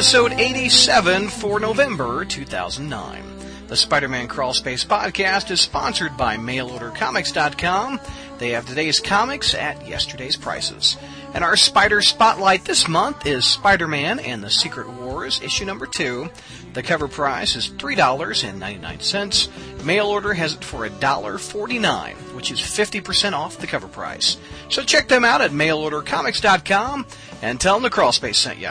episode 87 for November 2009. The Spider-Man Crawl Space podcast is sponsored by MailOrderComics.com. They have today's comics at yesterday's prices. And our Spider Spotlight this month is Spider-Man and the Secret Wars, issue number two. The cover price is $3.99. Mail order has it for $1.49, which is 50% off the cover price. So check them out at mailordercomics.com and tell them the Crawl Space sent you.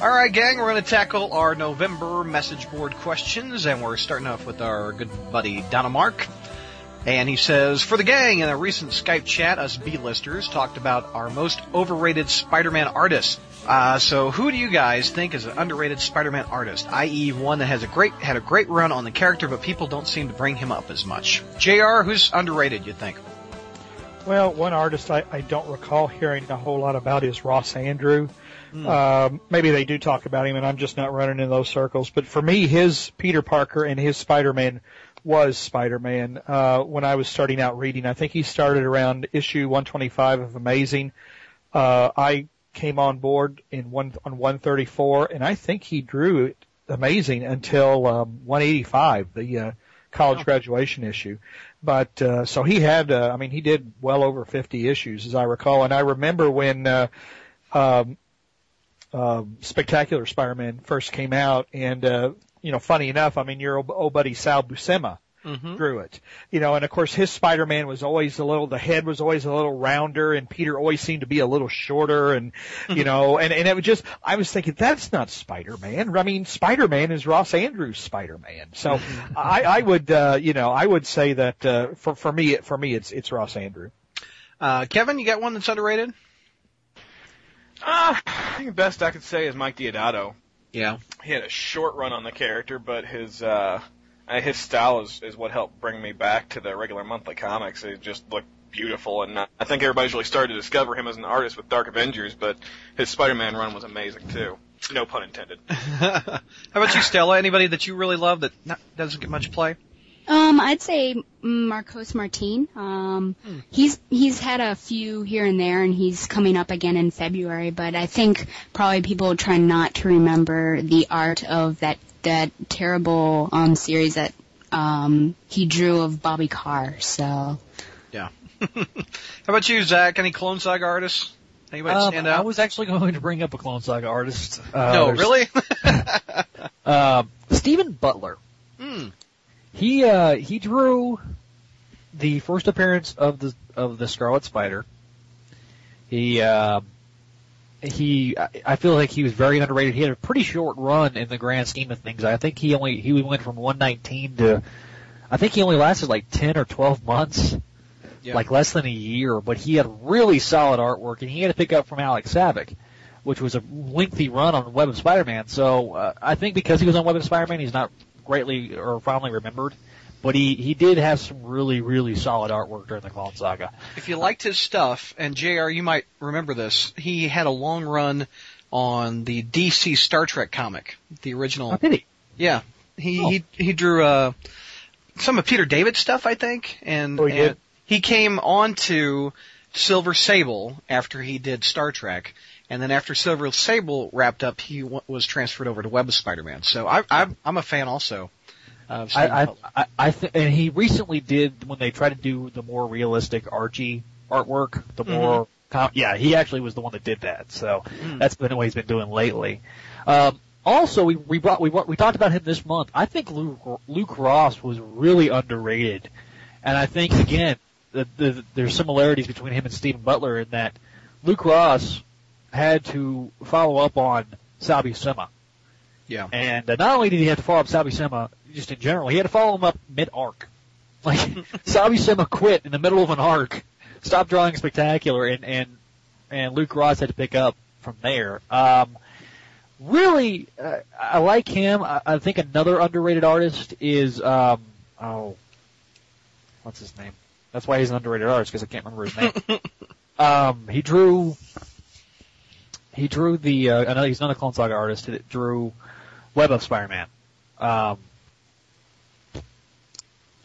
All right, gang, we're going to tackle our November message board questions, and we're starting off with our good buddy Donna Mark. And he says, for the gang, in a recent Skype chat, us B-listers talked about our most overrated Spider-Man artist. Uh, so who do you guys think is an underrated Spider-Man artist? I.e., one that has a great had a great run on the character, but people don't seem to bring him up as much. Jr., who's underrated? You think? Well, one artist I, I don't recall hearing a whole lot about is Ross Andru. Mm. Um, maybe they do talk about him, and I'm just not running in those circles. But for me, his Peter Parker and his Spider-Man was Spider-Man uh, when I was starting out reading. I think he started around issue 125 of Amazing. Uh, I came on board in one on 134, and I think he drew it Amazing until um, 185, the uh, college graduation issue. But uh, so he had, uh, I mean, he did well over 50 issues, as I recall. And I remember when uh, um, uh, Spectacular Spider-Man first came out, and uh, you know, funny enough, I mean, your old, old buddy Sal Buscema mm-hmm. drew it. You know, and of course his Spider-Man was always a little, the head was always a little rounder and Peter always seemed to be a little shorter and, you know, and, and it was just, I was thinking that's not Spider-Man. I mean, Spider-Man is Ross Andru's Spider-Man. So mm-hmm. I, I would, uh, you know, I would say that, uh, for, for me, for me, it's, it's Ross Andru. Uh, Kevin, you got one that's underrated? Uh, I think the best I could say is Mike Deodato. Yeah. He had a short run on the character, but his, uh, uh, his style is, is what helped bring me back to the regular monthly comics. It just looked beautiful, and I think everybody's really started to discover him as an artist with Dark Avengers. But his Spider-Man run was amazing too. No pun intended. How about you, Stella? Anybody that you really love that not, doesn't get much play? Um, I'd say Marcos Martin. Um, hmm. he's he's had a few here and there, and he's coming up again in February. But I think probably people try not to remember the art of that that terrible um series that um he drew of Bobby Carr. So yeah. How about you, Zach? Any Clone Saga artists? Anybody um, stand out? I was actually going to bring up a Clone Saga artist. Uh, no, really? uh, Stephen Butler. He uh, he drew the first appearance of the of the Scarlet Spider. He uh, he, I feel like he was very underrated. He had a pretty short run in the grand scheme of things. I think he only, he went from 119 to, I think he only lasted like 10 or 12 months. Yeah. Like less than a year, but he had really solid artwork and he had to pick up from Alex Saviuk, which was a lengthy run on Web of Spider-Man. So, uh, I think because he was on Web of Spider-Man, he's not greatly or fondly remembered. But he, he did have some really, really solid artwork during the Clone Saga. If you liked his stuff, and JR, you might remember this, he had a long run on the DC Star Trek comic, the original. Oh, did he? Yeah. He, oh. he, he drew, uh, some of Peter David's stuff, I think, and, oh, he, and he came on to Silver Sable after he did Star Trek, and then after Silver Sable wrapped up, he w- was transferred over to Web of Spider-Man. So I, I, I'm a fan also. I, I, I, I th- and he recently did when they tried to do the more realistic Archie artwork, the mm-hmm. more, com- yeah, he actually was the one that did that. So mm. that's been what he's been doing lately. Um, also, we we brought we we talked about him this month. I think Luke, Luke Ross was really underrated, and I think again the, the, there's similarities between him and Stephen Butler in that Luke Ross had to follow up on Sal Buscema. Yeah. And uh, not only did he have to follow up Sal Buscema, just in general. He had to follow him up mid arc. Like Sal Buscema quit in the middle of an arc, stopped drawing spectacular, and and and Luke Ross had to pick up from there. Um, really, uh, I like him. I, I think another underrated artist is um, oh, what's his name? That's why he's an underrated artist because I can't remember his name. um, he drew. He drew the. Uh, another, he's another Clone Saga artist. He drew Web of Spider-Man. Um,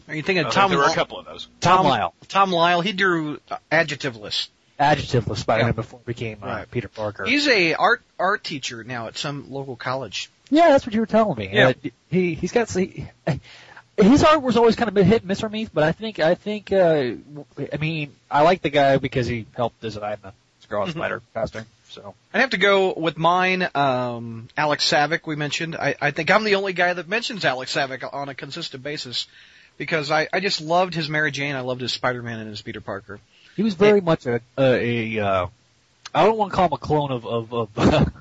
are you thinking of Tom? There were a couple of those. Tom, Tom Lyle. Tom Lyle. He drew uh, adjectiveless. adjective of Spider-Man Yeah. before he became uh, Right. Peter Parker. He's a art art teacher now at some local college. Yeah, that's what you were telling me. Yeah. Uh, he he's got he, his art was always kind of a hit and miss for me, but I think I think uh, I mean I like the guy because he helped design the Scarlet Mhm. Spider costume. So I'd have to go with mine, um, Alex Saviuk, we mentioned. I, I think I'm the only guy that mentions Alex Saviuk on a consistent basis because I, I just loved his Mary Jane. I loved his Spider-Man and his Peter Parker. he was very much a a, a uh, I don't want to call him a clone of of of,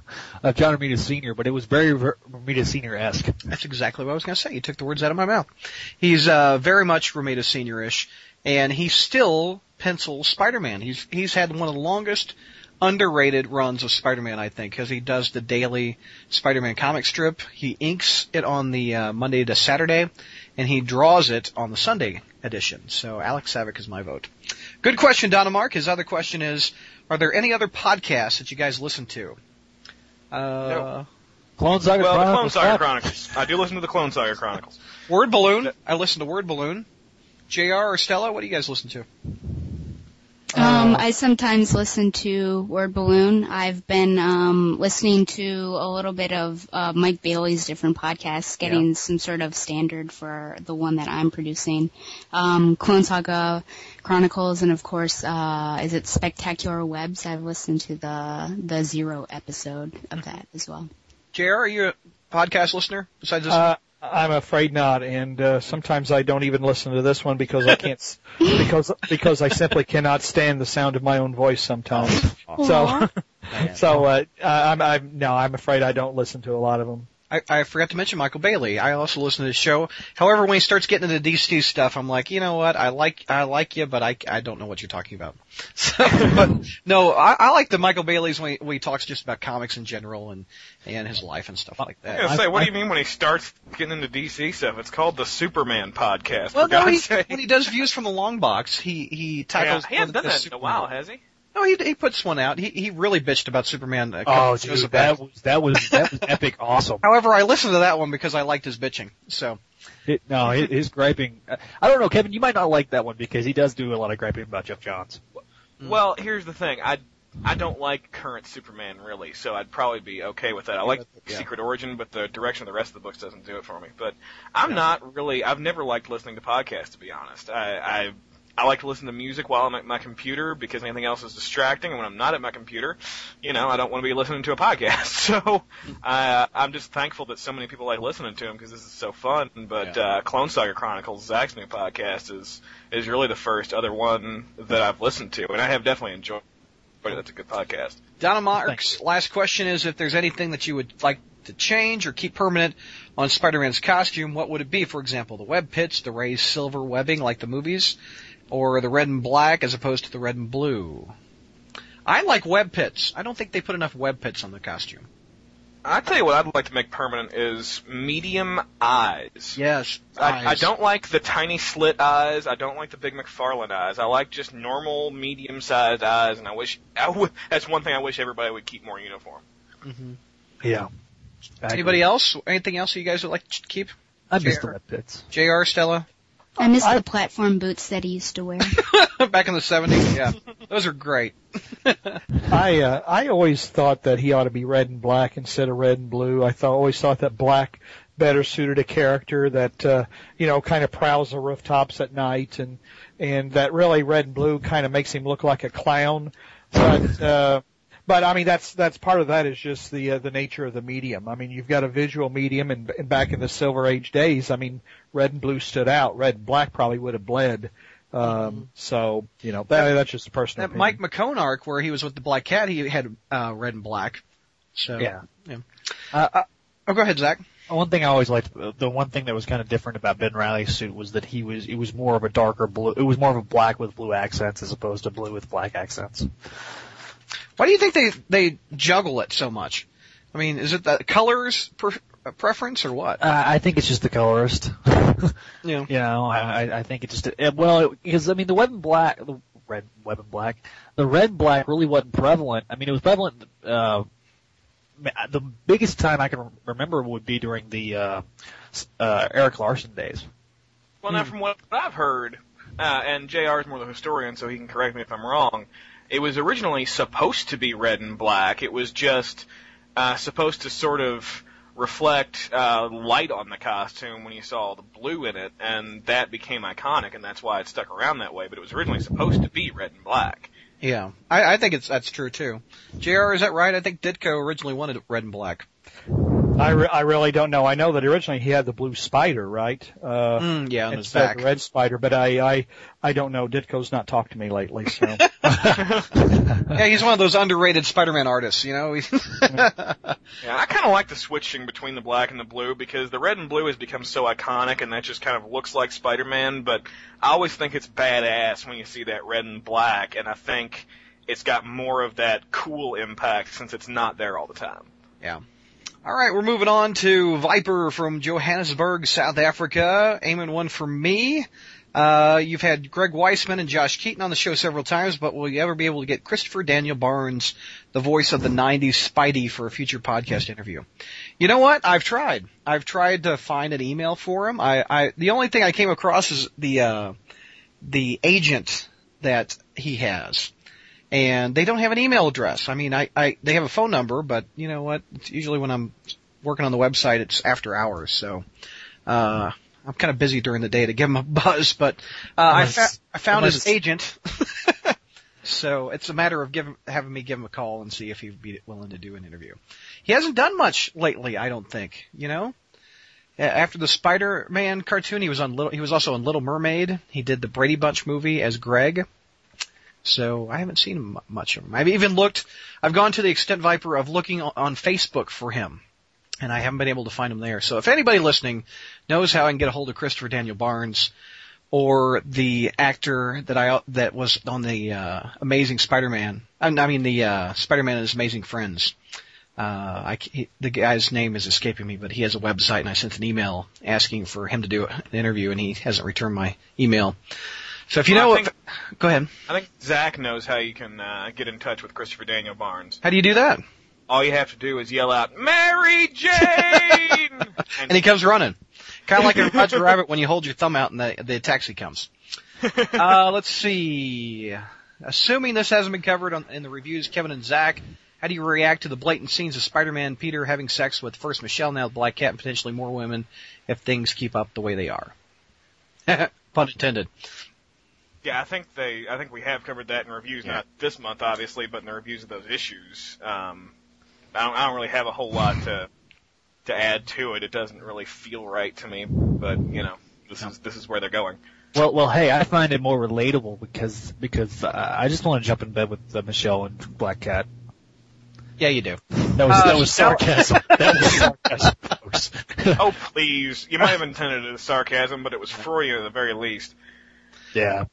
of John Romita Sr., but it was very Romita Sr. esque. That's exactly what I was going to say. You took the words out of my mouth. He's uh, very much Romita Senior-ish, and he still pencils Spider-Man. He's he's had one of the longest underrated runs of Spider-Man, I think, because he does the daily Spider-Man comic strip. He inks it on the uh, Monday to Saturday, and he draws it on the Sunday edition. So Alex Saviuk is my vote. Good question, Donna Mark. His other question is, are there any other podcasts that you guys listen to? Uh, No. Clone Saga Well, the Clone Saga. Chronicles. I do listen to the Clone Saga Chronicles. Word Balloon. I listen to Word Balloon. JR or Stella, what do you guys listen to? Um, Uh, I sometimes listen to Word Balloon. I've been um, listening to a little bit of uh, Mike Bailey's different podcasts, getting some sort of standard for the one that I'm producing. Um, Clone Saga Chronicles, and of course, uh, is it Spectacular Webs? I've listened to the the zero episode of that as well. JR, are you a podcast listener besides this? Uh, I'm afraid not, and uh, sometimes I don't even listen to this one because I can't, s- because because I simply cannot stand the sound of my own voice sometimes. So, so uh, I'm, I'm no, I'm afraid I don't listen to a lot of them. I, I forgot to mention Michael Bailey. I also listen to his show. However, when he starts getting into DC stuff, I'm like, you know what? I like I like you, but I, I don't know what you're talking about. So, but no, I, I like the Michael Bailey's when he, when he talks just about comics in general and and his life and stuff like that. was gonna say, I- what I- do you mean when he starts getting into DC stuff? It's called the Superman podcast. Well, for no, God's he, sake. when he does views from the long box, he he tackles. yeah, he hasn't done the that in a while, has he? No, he he puts one out. He he really bitched about Superman. A couple Oh, shows dude, back. that was that was that was epic, awesome. However, I listened to that one because I liked his bitching. So It, no, his, his griping. I don't know, Kevin. You might not like that one because he does do a lot of griping about Geoff Johns. Mm. Well, here's the thing. I I don't like current Superman really, so I'd probably be okay with that. I like Yeah. Secret Origin, but the direction of the rest of the books doesn't do it for me. But I'm not really. I've never liked listening to podcasts, to be honest. I I, I like to listen to music while I'm at my computer because anything else is distracting. And when I'm not at my computer, you know, I don't want to be listening to a podcast. So I, I'm just thankful that so many people like listening to them because this is so fun. But Yeah. uh, Clone Saga Chronicles, Zach's new podcast, is is really the first other one that I've listened to, and I have definitely enjoyed. it. That's a good podcast. Donna Marks, last question is if there's anything that you would like to change or keep permanent on Spider-Man's costume, what would it be? For example, the web pits, the raised silver webbing like the movies, or the red and black as opposed to the red and blue? I like web pits. I don't think they put enough web pits on the costume. I tell you what I'd like to make permanent is medium eyes. Yes. I, I don't like the tiny slit eyes. I don't like the big McFarlane eyes. I like just normal, medium-sized eyes, and I wish I w- that's one thing I wish everybody would keep more uniform. Mhm. Yeah. Anybody else? Anything else you guys would like to keep? I missed JR. the web pits. JR, Stella? I miss I- the platform boots that he used to wear. Back in the 70s? Yeah. Those are great. I uh, I always thought that he ought to be red and black instead of red and blue. I thought always thought that black better suited a character that uh, you know kind of prowls the rooftops at night, and and that really red and blue kind of makes him look like a clown. But uh, but I mean that's that's part of that is just the uh, the nature of the medium. I mean you've got a visual medium, and, and back in the Silver Age days, I mean red and blue stood out. Red and black probably would have bled. Um, so you know that, that's just a personal. That opinion. Mike McKone arc where he was with the Black Cat, he had uh, red and black. So Yeah. yeah. Uh, uh, Oh, go ahead, Zach. one thing I always liked, the one thing that was kind of different about Ben Reilly's suit was that he was, it was more of a darker blue, it was more of a black with blue accents as opposed to blue with black accents. Why do you think they they juggle it so much? I mean, is it the colors per, uh, preference or what? Uh, I think it's just the colorist. Yeah. You know, I, I- I think it just, it, well, it, because I mean the red and black, the red, web and black, the red and black really wasn't prevalent. I mean, it was prevalent, uh, the biggest time I can remember would be during the, uh, s- uh, Erik Larsen days. Well, now from what I've heard, uh, and Jr. is more the historian, so he can correct me if I'm wrong. It was originally supposed to be red and black. It was just uh, supposed to sort of reflect uh, light on the costume when you saw the blue in it, and that became iconic, and that's why it stuck around that way. But it was originally supposed to be red and black. Yeah, I, I think it's that's true too. Jr. Is that right? I think Ditko originally wanted red and black. I, re- I really don't know. I know that originally he had the blue spider, right? Uh, Mm, yeah, on his back. the red spider, but I, I, I don't know. Ditko's not talked to me lately, so. Yeah, he's one of those underrated Spider-Man artists. You know. Yeah, I kind of like the switching between the black and the blue because the red and blue has become so iconic, and that just kind of looks like Spider-Man. But I always think it's badass when you see that red and black, and I think it's got more of that cool impact since it's not there all the time. Yeah. All right, we're moving on to Viper from Johannesburg, South Africa. Aiming one for me. Uh, you've had Greg Weisman and Josh Keaton on the show several times, but will you ever be able to get Christopher Daniel Barnes, the voice of the 90s Spidey, for a future podcast interview? You know what? I've tried. I've tried to find an email for him. I, I, the only thing I came across is the, uh, the agent that he has and they don't have an email address. I mean, I, I they have a phone number, but you know what? It's usually when I'm working on the website, it's after hours, so uh, I'm kind of busy during the day to give him a buzz. But uh, I, Unless- fa- I found his agent, so it's a matter of giving having me give him a call and see if he'd be willing to do an interview. He hasn't done much lately, I don't think. You know. After the Spider-Man cartoon, he was on Little. He was also on Little Mermaid. He did the Brady Bunch movie as Greg. So I haven't seen much of him. I've even looked, I've gone to the extent Viper of looking on- Facebook for him. And I haven't been able to find him there. So if anybody listening knows how I can get a hold of Christopher Daniel Barnes or the actor that I, that was on the, uh, Amazing Spider-Man, I mean the, uh, Spider-Man and His Amazing Friends, uh, I, he, the guy's name is escaping me, but he has a website and I sent an email asking for him to do an interview and he hasn't returned my email. So if you Well, know, think- go ahead. I think Zach knows how you can uh, get in touch with Christopher Daniel Barnes. How do you do that? All you have to do is yell out, Mary Jane! And he comes running. Kind of like a Roger Rabbit when you hold your thumb out and the, the taxi comes. Uh, let's see. Assuming this hasn't been covered on, in the reviews, Kevin and Zach, how do you react to the blatant scenes of Spider-Man Peter having sex with first Michelle, now the Black Cat, and potentially more women if things keep up the way they are? Pun intended. Yeah, I think they. I think we have covered that in reviews, Yeah. not this month, obviously, but in the reviews of those issues. Um, I don't. I don't really have a whole lot to to add to it. It doesn't really feel right to me, but you know, this is this is where they're going. Well, well, hey, I find it more relatable because because uh, I just want to jump in bed with uh, Michelle and Black Cat. Yeah, you do. That was Uh, that was sarcasm. that was sarcasm, folks. Oh please! You might have intended it as sarcasm, but it was Freudian at the very least. yeah.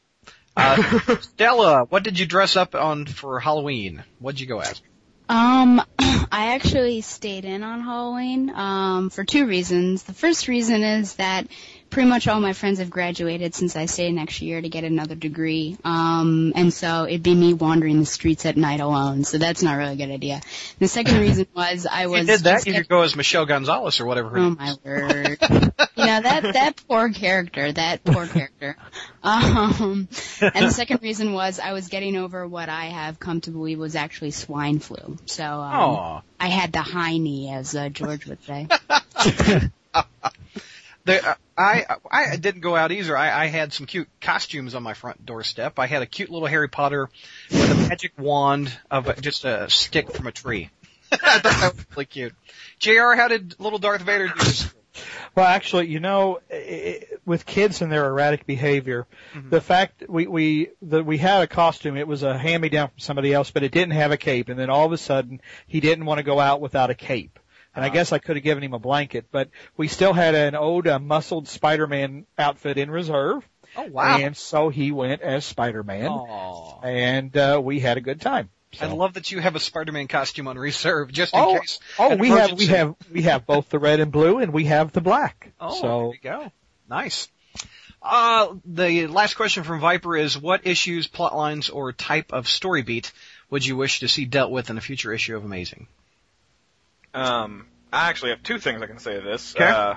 Uh, Stella, what did you dress up on for Halloween? What'd you go as? Um, I actually stayed in on Halloween, um, for two reasons. The first reason is that pretty much all my friends have graduated since I stayed next year to get another degree. Um, and so it'd be me wandering the streets at night alone, so that's not really a good idea. The second reason was I was you did that, you could go as Michelle Gonzalez or whatever her Oh my word. you know, that, that poor character, that poor character. Um, and the second reason was I was getting over what I have come to believe was actually swine flu. So, um, I had the high knee, as uh, George would say. The, uh, I I didn't go out either. I, I had some cute costumes on my front doorstep. I had a cute little Harry Potter with a magic wand of just a stick from a tree. I thought that was really cute. Jr. How did little Darth Vader do this? Well, actually, you know, i- i- with kids and their erratic behavior, the fact we we the, we had a costume, it was a hand me down from somebody else, but it didn't have a cape, and then all of a sudden he didn't want to go out without a cape. And I guess I could have given him a blanket, but we still had an old uh, muscled Spider-Man outfit in reserve, Oh wow! and so he went as Spider-Man, Aw. and uh, we had a good time. I love that you have a Spider-Man costume on reserve just in Oh, case. oh, we have we have we have both the red and blue, and we have the black. Oh, so there you go. Nice. Uh, the last question from Viper is: What issues, plot lines, or type of story beat would you wish to see dealt with in a future issue of Amazing? Um, I actually have two things I can say to this. Okay. Uh,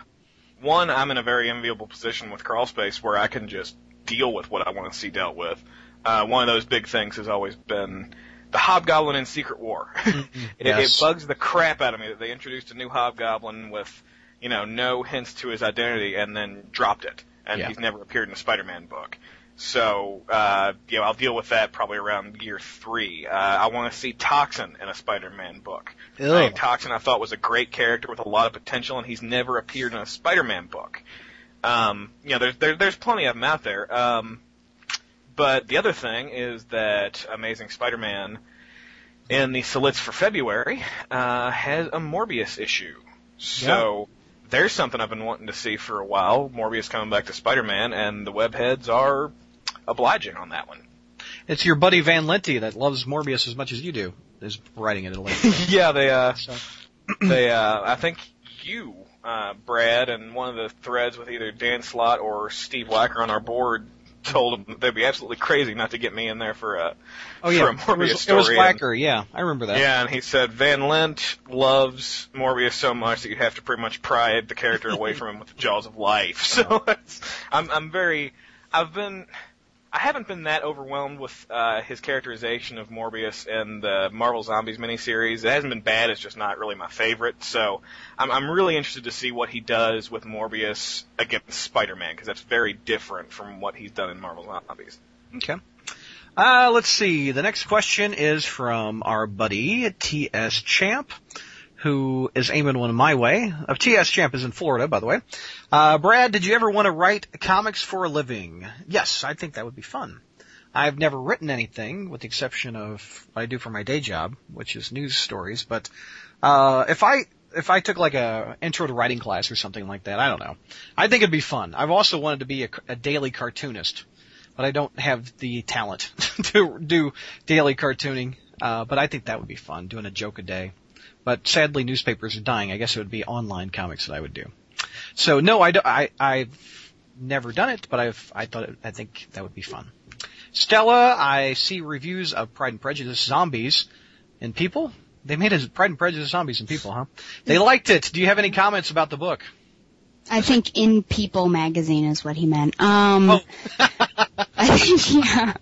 one, I'm in a very enviable position with Crawl Space where I can just deal with what I want to see dealt with. uh, one of those big things has always been the Hobgoblin in Secret War. it, Yes. it bugs the crap out of me that they introduced a new Hobgoblin with, you know, no hints to his identity and then dropped it, and Yeah. he's never appeared in a Spider-Man book. So, uh, you know, I'll deal with that probably around year three. Uh, I want to see Toxin in a Spider-Man book. I Ew. think Toxin I thought was a great character with a lot of potential, and he's never appeared in a Spider-Man book. Um, you know, there's there, there's plenty of them out there. Um, but the other thing is that Amazing Spider-Man in the Solits for February uh, has a Morbius issue. So there's something I've been wanting to see for a while. Morbius coming back to Spider-Man, and the webheads are obliging on that one. It's your buddy Van Lente that loves Morbius as much as you do. Is writing it at a later. yeah, they uh, So, they uh, I think you, uh, Brad, and one of the threads with either Dan Slott or Steve Wacker on our board told them they'd be absolutely crazy not to get me in there for a oh yeah, for a it Morbius was, story. it was and- Wacker. Yeah, I remember that. Yeah, and he said Van Lente loves Morbius so much that you have to pretty much pry the character away from him with the jaws of life. So it's, I'm I'm very I've been I haven't been that overwhelmed with uh, his characterization of Morbius in the Marvel Zombies miniseries. It hasn't been bad. It's just not really my favorite. So I'm I'm really interested to see what he does with Morbius against Spider-Man because that's very different from what he's done in Marvel Zombies. Okay. Uh, let's see. The next question is from our buddy T.S. Champ, who is aiming one my way. Uh, T.S. Champ is in Florida, by the way. Uh, Brad, did you ever want to write comics for a living? Yes, I think that would be fun. I've never written anything, with the exception of what I do for my day job, which is news stories. But uh, if I if I took like a intro to writing class or something like that, I don't know. I think it'd be fun. I've also wanted to be a, a daily cartoonist but I don't have the talent to do daily cartooning. Uh, but I think that would be fun, doing a joke a day. But sadly, newspapers are dying. I guess it would be online comics that I would do. So no, I, do, I I've never done it, but I've I thought it, I think that would be fun. Stella, I see reviews of Pride and Prejudice zombies and people. They made a Pride and Prejudice zombies and people, huh? They liked it. Do you have any comments about the book? I think in People magazine is what he meant. Um, Oh. I think yeah.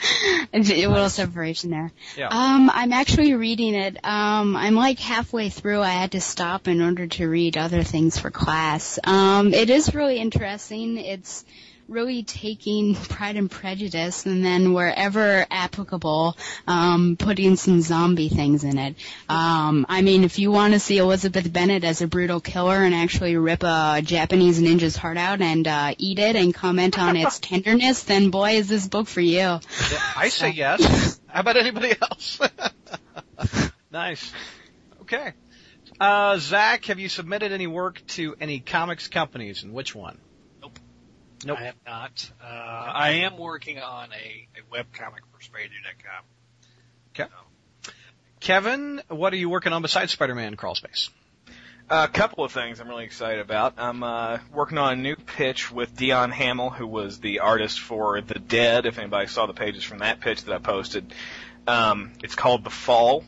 a little separation there. Yeah. Um, I'm actually reading it. Um, I'm like halfway through. I had to stop in order to read other things for class. Um, it is really interesting. It's really taking Pride and Prejudice and then wherever applicable, um, putting some zombie things in it. Um, I mean, if you want to see Elizabeth Bennet as a brutal killer and actually rip a Japanese ninja's heart out and uh, eat it and comment on its tenderness, then boy, is this book for you. I say yes. How about anybody else? nice. Okay. Uh, Zach, have you submitted any work to any comics companies, and which one? Nope. I have not. Uh, I am working on a, a webcomic for Spider.com. Okay. Kevin, what are you working on besides Spider-Man Crawl Space? A couple of things I'm really excited about. I'm uh, working on a new pitch with Dion Hamill, who was the artist for The Dead. If anybody saw the pages from that pitch that I posted, um, it's called The Fall,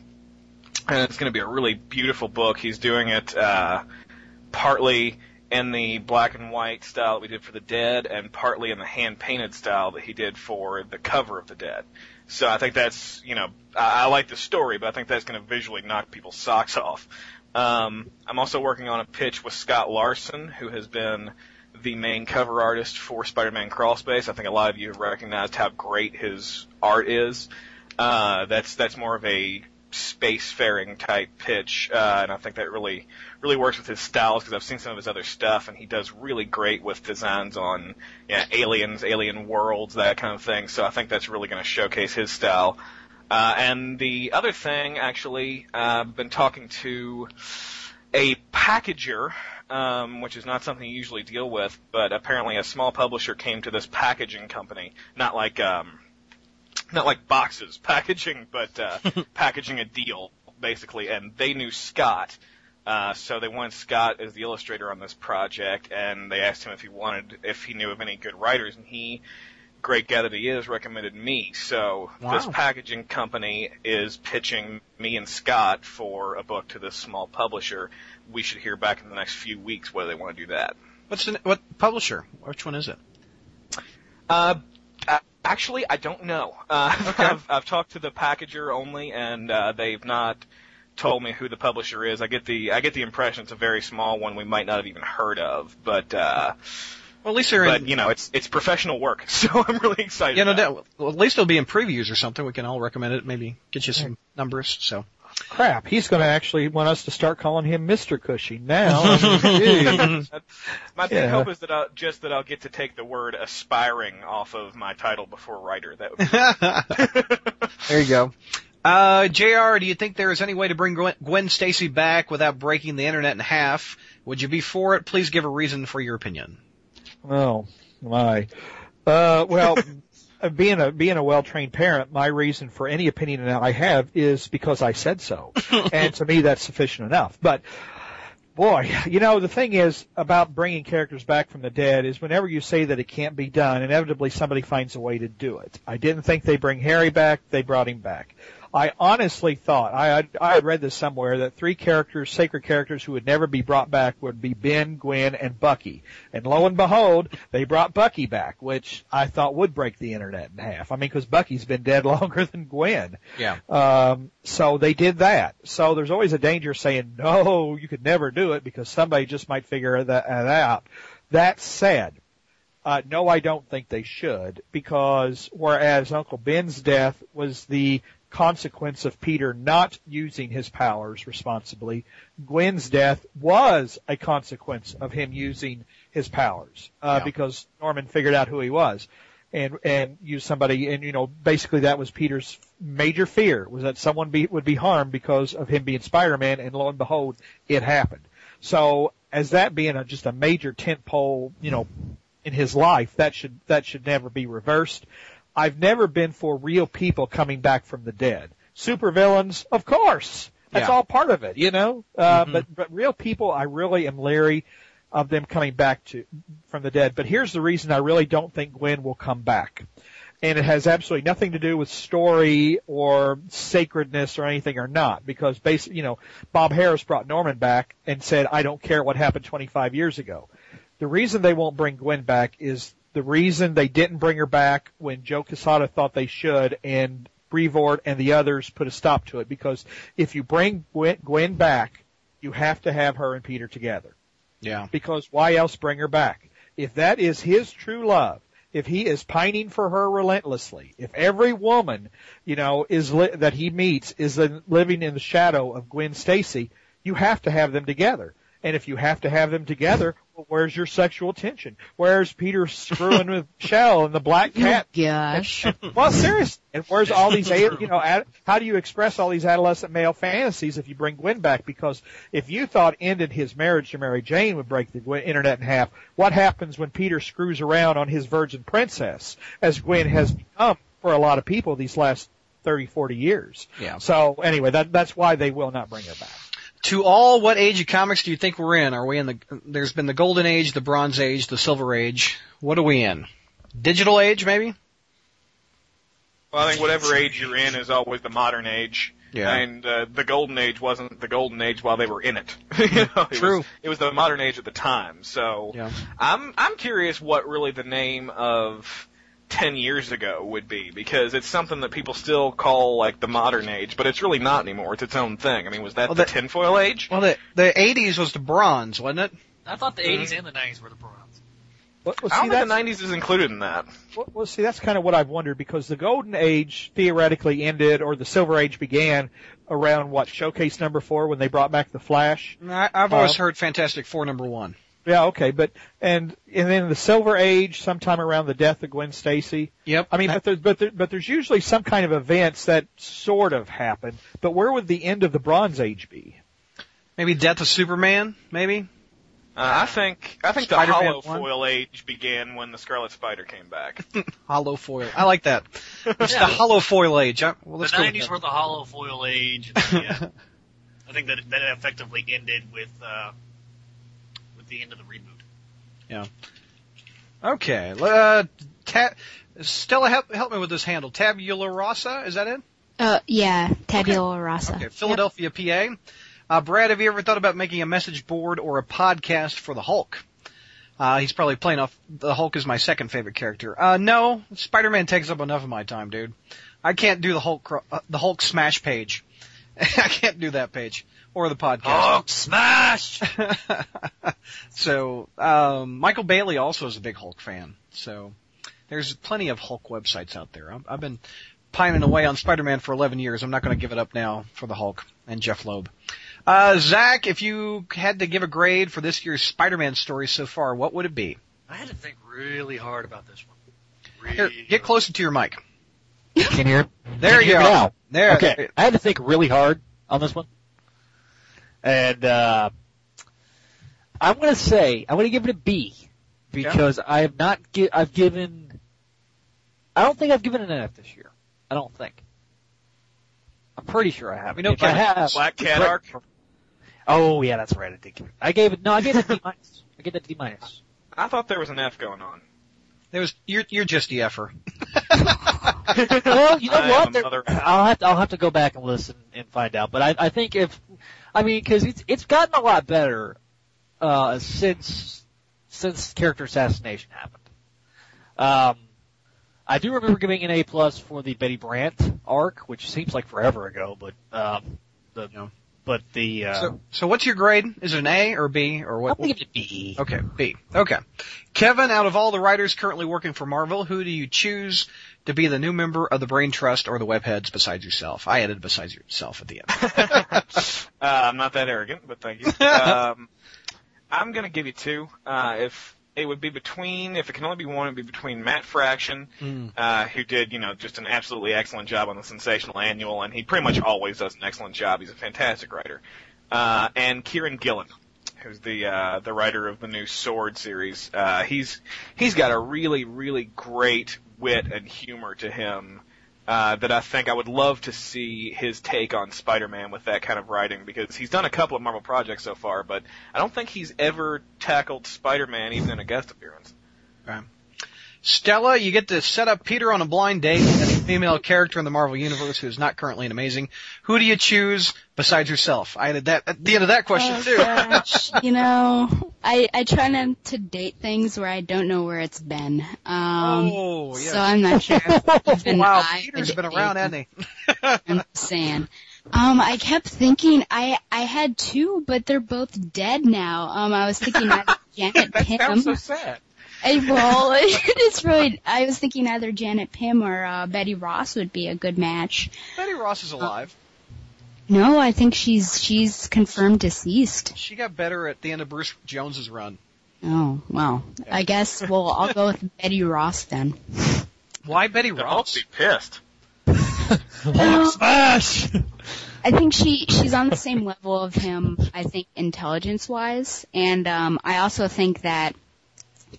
and it's going to be a really beautiful book. He's doing it uh, partly in the black and white style that we did for The Dead, and partly in the hand painted style that he did for the cover of The Dead. So I think that's, you know, I, I like the story, but I think that's going to visually knock people's socks off. Um, I'm also working on a pitch with Scott Larson, who has been the main cover artist for Spider-Man Crawl Space. I think a lot of you have recognized how great his art is. Uh, that's that's more of a spacefaring type pitch, uh, and I think that really really works with his styles because I've seen some of his other stuff, and he does really great with designs on you know, aliens, alien worlds, that kind of thing. So I think that's really going to showcase his style. Uh, and the other thing, actually, uh, I've been talking to a packager, um, which is not something you usually deal with, but apparently a small publisher came to this packaging company, not like um, not like boxes packaging, but uh, packaging a deal basically, and they knew Scott. Uh, so they wanted Scott as the illustrator on this project, and they asked him if he wanted, if he knew of any good writers, and he, great guy that he is, recommended me. So this packaging company is pitching me and Scott for a book to this small publisher. We should hear back in the next few weeks whether they want to do that. What's the what publisher? Which one is it? Uh, Actually, I don't know. Uh, I've, I've talked to the packager only, and uh, they've not told me who the publisher is. I get the I get the impression it's a very small one we might not have even heard of, but uh, Well, at least they're but in. you know it's it's professional work, so I'm really excited. Yeah, no doubt. Well, at least it'll be in previews or something. We can all recommend it. Maybe get you some numbers. So. Crap, he's going to actually want us to start calling him Mr. Cushing now. I mean. My big Yeah. hope is that I'll, just that I'll get to take the word aspiring off of my title before writer. That would be there you go. Uh, JR, do you think there is any way to bring Gwen, Gwen Stacy back without breaking the internet in half? Would you be for it? Please give a reason for your opinion. Oh my. Uh, well, Uh, being a being a well trained parent, my reason for any opinion that I have is because I said so, and to me that's sufficient enough. But boy, you know the thing is about bringing characters back from the dead is whenever you say that it can't be done, inevitably somebody finds a way to do it. I didn't think they bring Harry back; they brought him back. I honestly thought I had, I had read this somewhere that three characters, sacred characters who would never be brought back would be Ben, Gwen, and Bucky. And lo and behold, they brought Bucky back, which I thought would break the internet in half. I mean, because Bucky's been dead longer than Gwen. Yeah. Um, so they did that. So there's always a danger saying, no, you could never do it because somebody just might figure that, that out. That said, uh, no, I don't think they should because whereas Uncle Ben's death was the consequence of Peter not using his powers responsibly, Gwen's death was a consequence of him using his powers, uh, Yeah. because Norman figured out who he was and, and used somebody and, you know, basically that was Peter's major fear was that someone be, would be harmed because of him being Spider-Man and lo and behold, it happened. So as that being a, just a major tentpole, you know, in his life, that should, that should never be reversed. I've never been for real people coming back from the dead. Supervillains, of course. That's Yeah. all part of it, you know? Uh, Mhm. but, but real people, I really am leery of them coming back to, from the dead. But here's the reason I really don't think Gwen will come back. And it has absolutely nothing to do with story or sacredness or anything or not, because basically, you know, Bob Harras brought Norman back and said, I don't care what happened 25 years ago. The reason they won't bring Gwen back is the reason they didn't bring her back when Joe Quesada thought they should and Brevoort and the others put a stop to it because if you bring Gwen, Gwen back, you have to have her and Peter together Yeah. because why else bring her back? If that is his true love, if he is pining for her relentlessly, if every woman, you know, is li- that he meets is living in the shadow of Gwen Stacy, you have to have them together. And if you have to have them together, well, where's your sexual tension? Where's Peter screwing with Shell and the black oh, cat? Gosh. Well, seriously, and where's all these, a- you know, ad, how do you express all these adolescent male fantasies if you bring Gwen back? Because if you thought ended his marriage to Mary Jane would break the Gwen, internet in half, what happens when Peter screws around on his virgin princess, as Gwen has become for a lot of people these last 30, 40 years? Yeah. So anyway, that, that's why they will not bring her back. To all, what age of comics do you think we're in? Are we in the? There's been the Golden Age, the Bronze Age, the Silver Age. What are we in? Digital Age, maybe? Well, I think whatever age you're in is always the modern age. Yeah. And uh, the golden age wasn't the golden age while they were in it. you know, it True. Was, it was the modern age at the time. So Yeah. I'm I'm curious what really the name of ten years ago would be because it's something that people still call like the modern age, but it's really not anymore. It's its own thing. I mean, was that Well, the that- tinfoil age? Well, the the 80s was the Bronze, wasn't it? I thought the 80s and the 90s were the bronze. Well, well, I see, don't think the '90s is included in that. Well, well, see, that's kind of what I've wondered because the golden age theoretically ended, or the silver age began around what showcase number four when they brought back the Flash. I, I've always Uh, heard Fantastic Four number one. Yeah, okay, but and and then the silver age, sometime around the death of Gwen Stacy. Yep. I mean, but there's but there, but there's usually some kind of events that sort of happen. But where would the end of the Bronze Age be? maybe Death of Superman, maybe. Uh, I think I think the Spider-Man hollow one? foil age began when the Scarlet Spider came back. Hollow foil. I like that. It's Yeah. the hollow foil age. I, well, The let's go with 90s that. were the hollow foil age. and the, uh, I think that that effectively ended with uh, with the end of the reboot. Yeah. Okay. Uh, ta- Stella, help, help me with this handle. Tabula Rasa, is that it? Uh, yeah, tabula rasa. Okay. Philadelphia, PA. Uh, Brad, have you ever thought about making a message board or a podcast for the Hulk? Uh, he's probably playing off the Hulk is my second favorite character. Uh, no, Spider-Man takes up enough of my time, dude. I can't do the Hulk, uh, the Hulk smash page. I can't do that page or the podcast. Hulk smash. so, um, Michael Bailey also is a big Hulk fan. So, there's plenty of Hulk websites out there. I've been pining away on Spider-Man for 11 years. I'm not going to give it up now for the Hulk and Jeph Loeb. Uh, Zach, if you had to give a grade for this year's Spider-Man story so far, what would it be? I had to think really hard about this one. Really Here, get closer to your mic. Can you hear? There Can you hear go. me Now? There. Okay, I had to think really hard on this one, and uh, I'm going to say I'm going to give it a B because I have not gi- I've given I don't think I've given an F this year. I don't think. I'm pretty sure I have. We know if I have, Black Cat Right. arc. Oh yeah, that's right. I did. Give it, I gave it. No, I gave it a D minus. I gave it a D minus. I thought there was an F going on. There was you're you're just the effer. well, you know I what? There, I'll have to, I'll have to go back and listen and find out. But I, I think if, I mean, because it's it's gotten a lot better uh, since since character assassination happened. Um, I do remember giving an A plus for the Betty Brant arc, which seems like forever ago, but um, the Yeah. But the uh, So so what's your grade? Is it an A or B or what? gonna give it a B. Okay, B. Okay. Kevin, out of all the writers currently working for Marvel, who do you choose to be the new member of the Brain Trust or the Webheads besides yourself? I added besides yourself at the end. uh, I'm not that arrogant, but thank you. Um, I'm gonna give you two. Uh, if it would be between, if it can only be one, it'd be between Matt Fraction, Mm. uh, who did, you know, just an absolutely excellent job on the Sensational Annual, and he pretty much always does an excellent job. He's a fantastic writer. Uh, and Kieron Gillen, who's the uh, the writer of the new Sword series. Uh, he's he's got a really really great wit and humor to him. Uh, Uh, that I think I would love to see his take on Spider-Man with that kind of writing because he's done a couple of Marvel projects so far, but I don't think he's ever tackled Spider-Man even in a guest appearance. Stella, you get to set up Peter on a blind date as a female character in the Marvel Universe who is not currently an amazing. Who do you choose besides yourself? I added that at the end of that question Oh, too. gosh. you know, I I try not to date things where I don't know where it's been. Um, oh, so. I'm not sure. Wow, I Peter's been around, hasn't he? I'm just saying. Um, I kept thinking I I had two, but they're both dead now. Um, I was thinking either Janet that Pym. sounds so sad. I, well, it's really. I was thinking either Janet Pym or uh, Betty Ross would be a good match. Betty Ross is alive. No, I think she's she's confirmed deceased. She got better at the end of Bruce Jones's run. Oh well, I guess. Well, I'll go with Betty Ross then. Why Betty The Hulk Ross? be pissed. Well, Smash. I think she she's on the same level of him. I think intelligence wise, and um, I also think that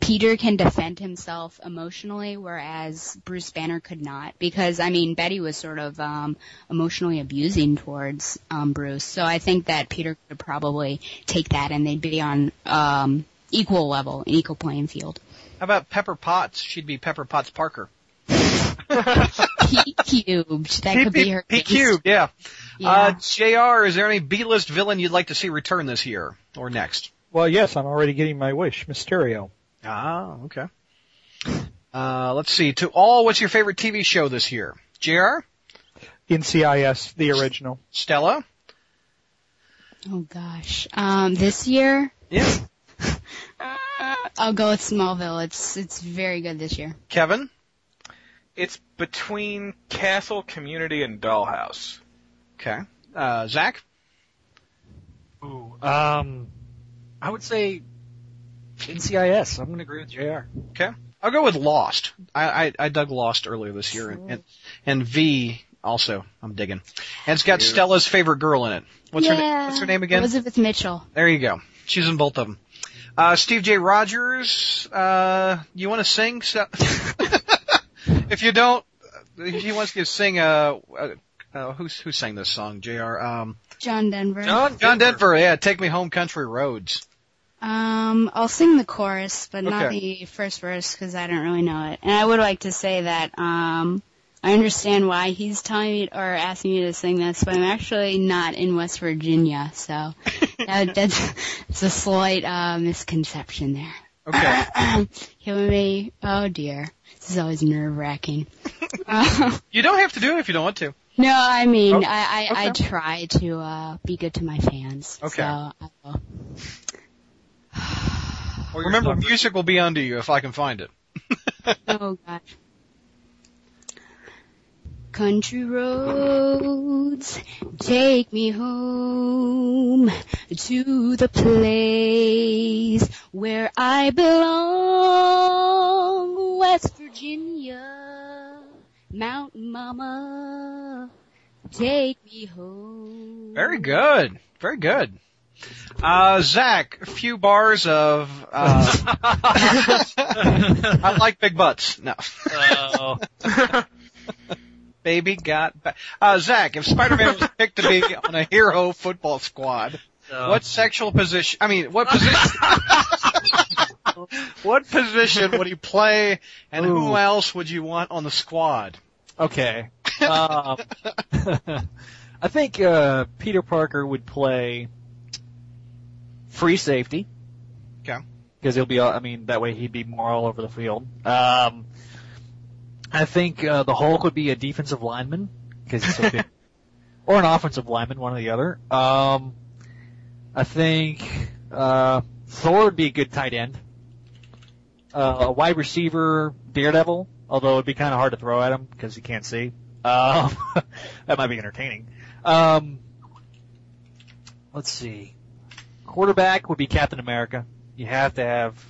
Peter can defend himself emotionally, whereas Bruce Banner could not. Because I mean, Betty was sort of um, emotionally abusing towards um, Bruce, so I think that Peter could probably take that, and they'd be on um, equal level, an equal playing field. How about Pepper Potts? She'd be Pepper Potts Parker. P cubed, that could be her. P case. cubed, yeah. Yeah. Uh, JR, is there any B-list villain you'd like to see return this year or next? Well, yes, I'm already getting my wish, Mysterio. Ah, okay. Uh, let's see. To all, what's your favorite TV show this year? JR? NCIS, the original. Stella? oh gosh, um, this year. Yeah. I'll go with Smallville. It's it's very good this year. Kevin? It's between Castle, Community, and Dollhouse. Okay. Uh, Zach? Ooh, um, I would say NCIS. I'm going to agree with Jr. Okay. I'll go with Lost. I, I, I dug Lost earlier this year, and, and, and V also, I'm digging. And it's got Cute. Stella's favorite girl in it. What's her yeah. name? What's her name again? Elizabeth Mitchell. There you go. She's in both of them. Uh, Steve J. Rogers, uh, you want to sing? So- if you don't, if he wants you to sing, uh, uh, uh, who's, who sang this song? Jr. Um, John Denver. John, John Denver. Yeah, take me home, country roads. Um, I'll sing the chorus, but not the first verse because I don't really know it. And I would like to say that um, I understand why he's telling me or asking me to sing this, but I'm actually not in West Virginia, so that, that's it's a slight uh, misconception there. Okay. Killing me. Oh dear. This is always nerve wracking. you don't have to do it if you don't want to. No, I mean, oh, I, I, okay. I try to, uh, be good to my fans. Okay. So I will. well, remember, music will be under you if I can find it. oh gosh. Country roads, take me home to the place where I belong, West Virginia, Mountain Mama, take me home. Very good. Very good. Uh, Zach, a few bars of, uh, I like big butts. No. Oh. Baby got back. Uh, Zach, if Spider-Man was picked to be on a hero football squad, oh. what sexual position, I mean, what position, what position would he play and Ooh. who else would you want on the squad? Okay. Um, I think, uh, Peter Parker would play free safety. Okay. Because he'll be, I mean, that way he'd be more all over the field. Um, I think uh, the Hulk would be a defensive lineman because he's so good, or an offensive lineman, one or the other. Um, I think uh, Thor would be a good tight end. Uh, a wide receiver, Daredevil, although it'd be kind of hard to throw at him because he can't see. Um, that might be entertaining. Um, let's see. Quarterback would be Captain America. You have to have,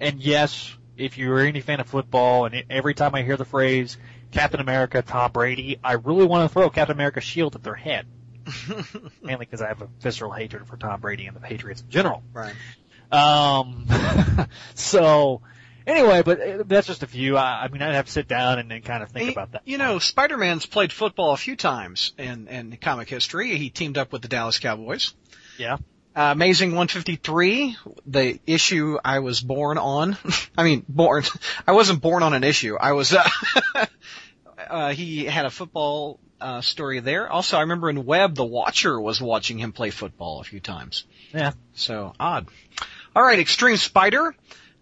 and yes, if you're any fan of football, and every time I hear the phrase Captain America, Tom Brady, I really want to throw Captain America's shield at their head. Mainly because I have a visceral hatred for Tom Brady and the Patriots in general. Right. Um, so, anyway, but uh, that's just a few. I, I mean, I'd have to sit down and, and kind of think he, about that. You know, Spider-Man's played football a few times in, in comic history. He teamed up with the Dallas Cowboys. Yeah. Uh, Amazing 153, the issue I was born on. I mean, born. I wasn't born on an issue. I was. Uh, uh, he had a football uh, story there. Also, I remember in Web, the Watcher was watching him play football a few times. Yeah. So odd. All right, Extreme Spider.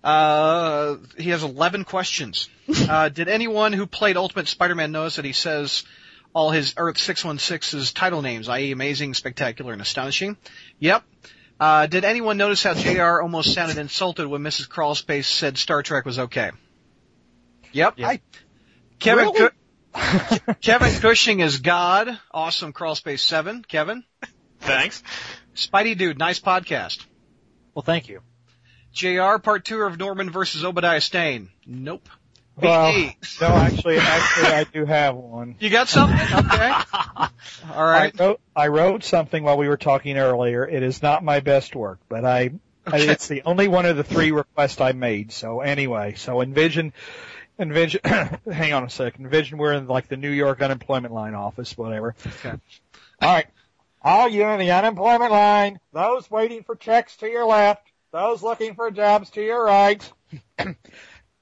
Uh, he has 11 questions. Uh, did anyone who played Ultimate Spider-Man notice that he says all his Earth 616's title names, i.e. amazing, spectacular, and astonishing. Yep. Uh, did anyone notice how JR almost sounded insulted when Mrs. Crawlspace said Star Trek was okay? Yep. yep. I, Kevin, really? Cu- Kevin Cushing is God. Awesome Crawlspace 7. Kevin? Thanks. Spidey Dude, nice podcast. Well, thank you. JR, part two of Norman versus Obadiah Stane. Nope. Well, no, actually, actually, I do have one. You got something? Okay. All right. I wrote, I wrote something while we were talking earlier. It is not my best work, but I, okay. it's the only one of the three requests I made. So anyway, so envision, envision, hang on a second. Envision we're in like the New York unemployment line office, whatever. Okay. All right. All you in the unemployment line, those waiting for checks to your left, those looking for jobs to your right.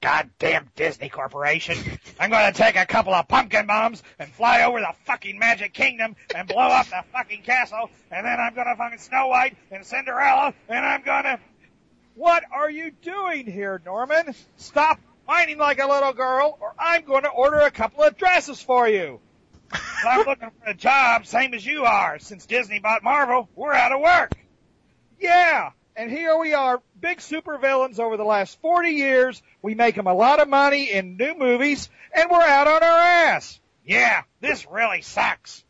Goddamn Disney Corporation. I'm gonna take a couple of pumpkin bombs and fly over the fucking Magic Kingdom and blow up the fucking castle, and then I'm gonna fucking Snow White and Cinderella, and I'm gonna... What are you doing here, Norman? Stop whining like a little girl, or I'm gonna order a couple of dresses for you. I'm looking for a job, same as you are. Since Disney bought Marvel, we're out of work. Yeah, and here we are, big supervillains over the last 40 years. We make them a lot of money in new movies, and we're out on our ass. Yeah, this really sucks.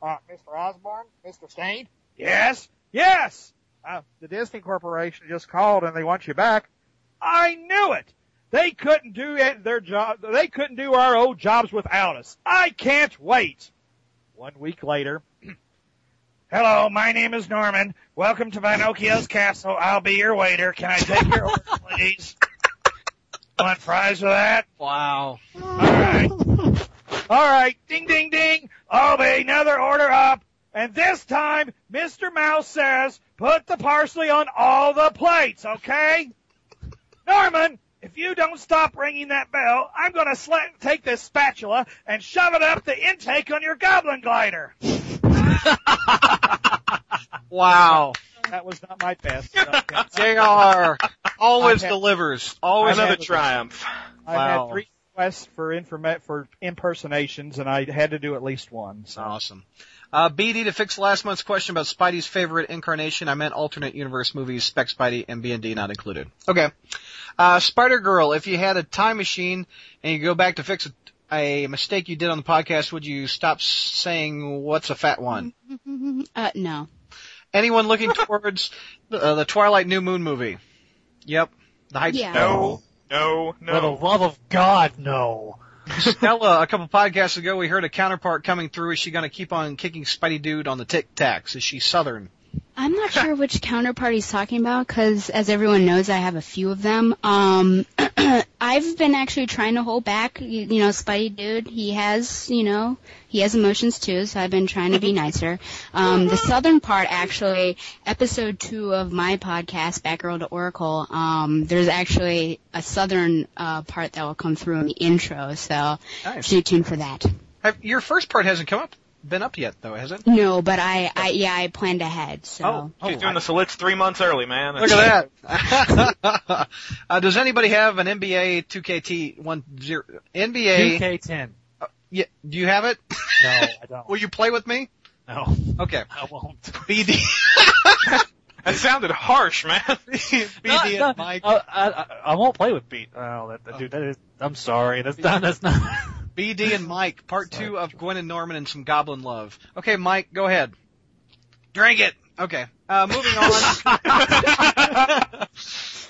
Uh, Mr. Osborn? Mr. Stane? Yes? Yes! Uh, the Disney Corporation just called and they want you back. I knew it! They couldn't do their job, they couldn't do our old jobs without us. I can't wait! One week later, Hello, my name is Norman. Welcome to Pinocchio's castle. I'll be your waiter. Can I take your order, please? Want fries with that? Wow. Alright. Alright, ding ding ding. I'll be another order up. And this time, Mr. Mouse says, put the parsley on all the plates, okay? Norman, if you don't stop ringing that bell, I'm gonna sla- take this spatula and shove it up the intake on your goblin glider. Wow. that was not my best. Jr. always had, delivers. Always another triumph. I wow. had three requests for informa- for impersonations, and I had to do at least one. So. Awesome. Uh, BD to fix last month's question about Spidey's favorite incarnation. I meant alternate universe movies, Spec Spidey and B&D not included. Okay. Uh, Spider Girl, if you had a time machine and you go back to fix a, a mistake you did on the podcast, would you stop saying what's a fat one? Uh, no. Anyone looking towards the, uh, the Twilight New Moon movie? Yep. The hype. Yeah. No. No. No. For the love of God, no. Stella, a couple podcasts ago, we heard a counterpart coming through. Is she going to keep on kicking Spidey Dude on the Tic Tacs? Is she Southern? I'm not sure which counterpart he's talking about because, as everyone knows, I have a few of them. Um, I've been actually trying to hold back. You, you, know, Spidey dude, he has, you know, he has emotions too. So I've been trying to be nicer. Um, the southern part, actually, episode two of my podcast, Batgirl to Oracle. Um, there's actually a southern uh, part that will come through in the intro. So nice. stay tuned for that. Have, your first part hasn't come up been up yet, though, has it? No, but I, I yeah, I planned ahead. So. Oh, oh she's doing I, the Solits three months early, man. Look at that. uh, does anybody have an NBA 2KT one zero NBA 2K10? Uh, yeah, do you have it? No, I don't. Will you play with me? No. Okay. I won't. BD. that sounded harsh, man. BD no, and Mike. Uh, I, I, I won't play with Beat. Oh, that, that, dude, that is. I'm sorry. That's not. That's not. BD and Mike, part two of Gwen and Norman and some Goblin Love. Okay, Mike, go ahead. Drink it. Okay. Uh, moving on.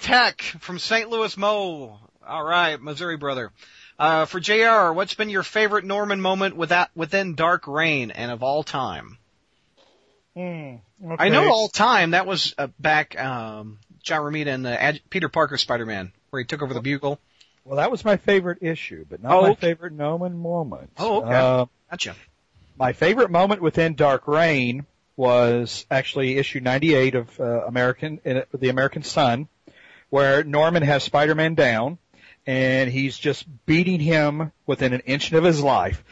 Tech from St. Louis Mo. All right, Missouri brother. Uh, for JR, what's been your favorite Norman moment without, within Dark Reign and of all time? Hmm. okay. I know all time. That was uh, back um, John Romita and the Ad- Peter Parker Spider-Man, where he took over the bugle. Well, that was my favorite issue, but not oh, my okay. favorite Norman moment. Oh, okay. Uh, gotcha. My favorite moment within Dark Reign was actually issue 98 of uh, American, uh, the American Son, where Norman has Spider-Man down, and he's just beating him within an inch of his life,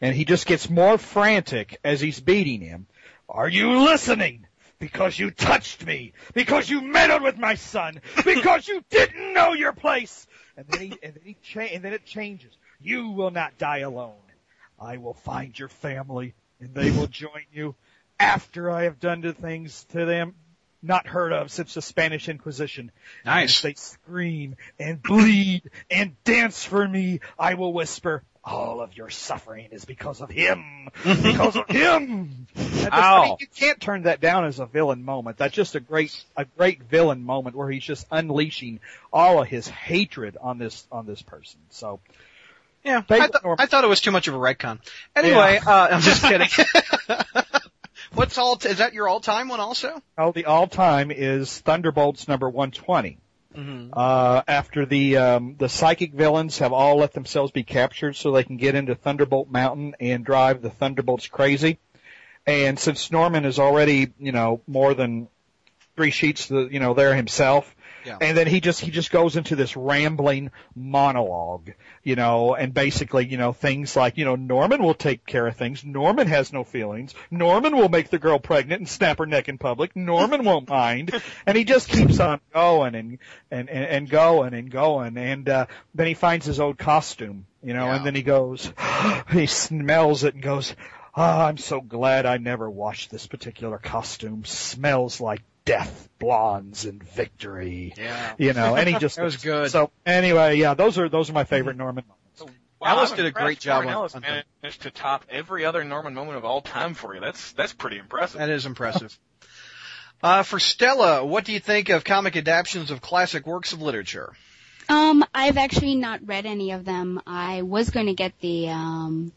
and he just gets more frantic as he's beating him. Are you listening? Because you touched me. Because you meddled with my son. Because you didn't know your place and then he and then he cha- and then it changes. You will not die alone. I will find your family, and they will join you after I have done the things to them not heard of since the Spanish Inquisition. Nice. they scream and bleed and dance for me. I will whisper, all of your suffering is because of him. because of him. Just, I mean, you can't turn that down as a villain moment. That's just a great, a great villain moment where he's just unleashing all of his hatred on this, on this person. So. Yeah, I, th- I thought it was too much of a retcon. Anyway, yeah. uh, I'm just kidding. What's all? T- is that your all-time one also? Oh, the all-time is Thunderbolts number 120. Mm-hmm. Uh, after the um, the psychic villains have all let themselves be captured, so they can get into Thunderbolt Mountain and drive the Thunderbolts crazy. And since Norman is already, you know, more than three sheets, the, you know, there himself, yeah. And then he just he just goes into this rambling monologue, you know, and basically, you know, things like, you know, Norman will take care of things. Norman has no feelings. Norman will make the girl pregnant and snap her neck in public. Norman won't mind. And he just keeps on going and and and, and going and going. And uh, then he finds his old costume, you know, yeah. and then he goes, he smells it and goes. Oh, I'm so glad I never washed this particular costume. Smells like death, blondes, and victory. Yeah. You know, and he just that was good. So anyway, yeah, those are those are my favorite Norman moments. Wow, Ellis did a great job on, on managed to top every other Norman moment of all time for you. That's that's pretty impressive. That is impressive. uh, for Stella, what do you think of comic adaptations of classic works of literature? Um, I've actually not read any of them. I was going to get the um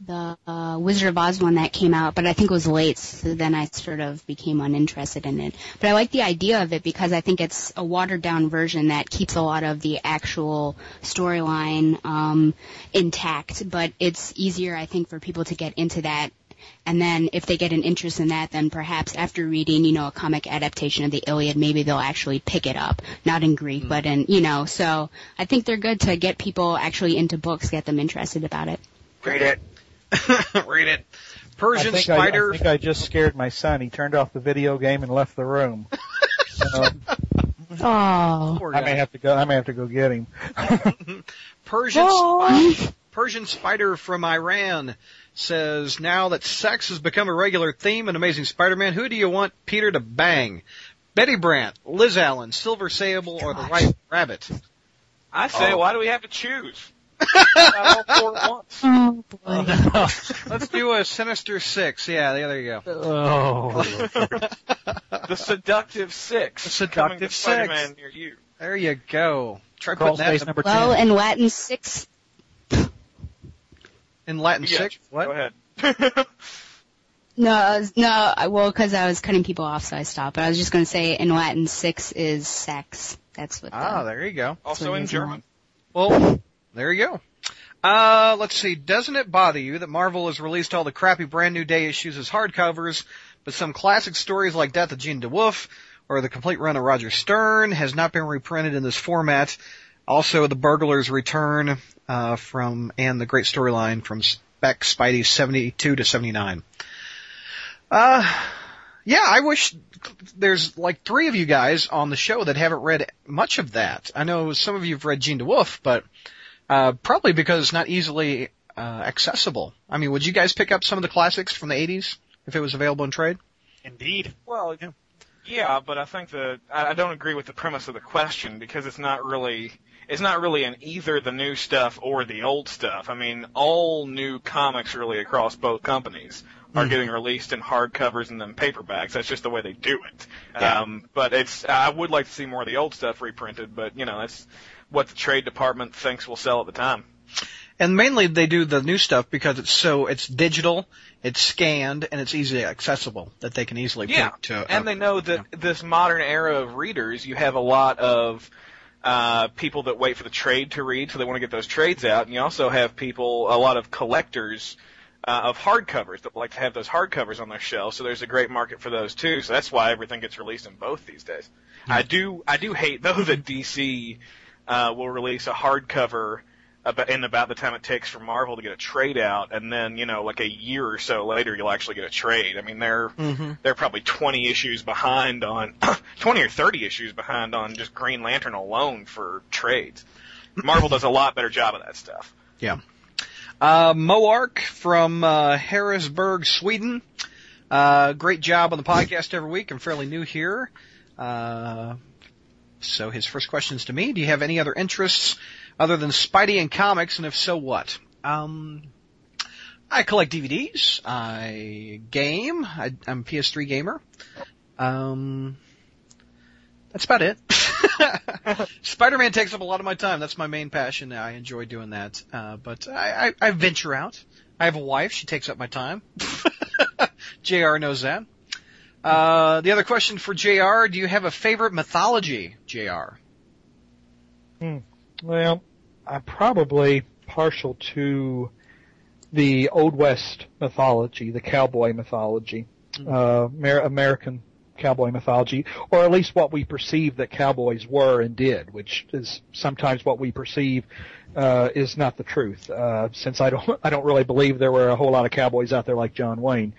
the uh, Wizard of Oz one that came out, but I think it was late, so then I sort of became uninterested in it. But I like the idea of it because I think it's a watered down version that keeps a lot of the actual storyline um, intact, but it's easier, I think, for people to get into that. And then if they get an interest in that, then perhaps after reading, you know, a comic adaptation of the Iliad, maybe they'll actually pick it up. Not in Greek, mm-hmm. but in, you know, so I think they're good to get people actually into books, get them interested about it. Read it. Read it. Persian I think spider. I, I think I just scared my son. He turned off the video game and left the room. So, Oh. Poor I may have to go. I may have to go get him. Persian. Persian spider from Iran says now that sex has become a regular theme in Amazing Spider-Man, who do you want Peter to bang? Betty Brant, Liz Allen, Silver Sable, or the White Rabbit? I say, Oh. why do we have to choose? Not all four at once. Oh boy. Let's do a Sinister Six. Yeah, there you go. Oh. The seductive six. The seductive coming to six. Spider-Man near you. There you go. Try Crawl putting that space in, number Well, 10. in Latin six. in Latin Yeah, Six. What? Go ahead. No, I was- no. I- Well, because I was cutting people off, so I stopped. But I was just going to say in Latin six is sex. That's what. The, Ah, there you go. also what it in is German. Well, there you go. Uh, let's see. Doesn't it bother you that Marvel has released all the crappy brand new day issues as hardcovers, but some classic stories like Death of Jean DeWolff or the complete run of Roger Stern has not been reprinted in this format? Also, the Burglars Return uh, from and the great storyline from Spec Spidey 72 to 79. Uh, yeah, I wish there's like three of you guys on the show that haven't read much of that. I know some of you have read Gene DeWolf, but uh, probably because it's not easily uh, accessible. I mean, would you guys pick up some of the classics from the 80s if it was available in trade? Indeed. Well, yeah, but I think that I I don't agree with the premise of the question because it's not really it's not really in either the new stuff or the old stuff. I mean, all new comics really across both companies are Mhm. getting released in hardcovers and then paperbacks. That's just the way they do it. Yeah. Um, but it's I would like to see more of the old stuff reprinted, but you know that's what the trade department thinks will sell at the time. And mainly they do the new stuff because it's so it's digital, it's scanned, and it's easily accessible that they can easily Yeah, to. and they know that this modern era of readers, you have a lot of uh, people that wait for the trade to read, so they want to get those trades out, and you also have people, a lot of collectors uh, of hardcovers that like to have those hardcovers on their shelves. So there's a great market for those too. So that's why everything gets released in both these days. I do, I do hate though that DC uh, will release a hardcover about in about the time it takes for Marvel to get a trade out, and then you know like a year or so later you'll actually get a trade. I mean they're hmm they're probably 20 issues behind on 20 or 30 issues behind on just Green Lantern alone for trades. Marvel does a lot better job of that stuff. Yeah. Uh, Moark from uh, Harrisburg, Sweden. Uh, great job on the podcast every week. I'm fairly new here. Uh, so his first question is to me. Do you have any other interests other than Spidey and comics? And if so, what? Um, I collect DVDs. I game. I, I'm a PS3 gamer. Um, that's about it. Spider-Man takes up a lot of my time. That's my main passion. I enjoy doing that. Uh, but I, I, I venture out. I have a wife. She takes up my time. JR knows that. Uh, the other question for JR, do you have a favorite mythology, JR? Well, I'm probably partial to the Old West mythology, the cowboy mythology, uh, Amer- American cowboy mythology, or at least what we perceive that cowboys were and did, which is sometimes what we perceive uh, is not the truth. Uh, since I don't, I don't really believe there were a whole lot of cowboys out there like John Wayne.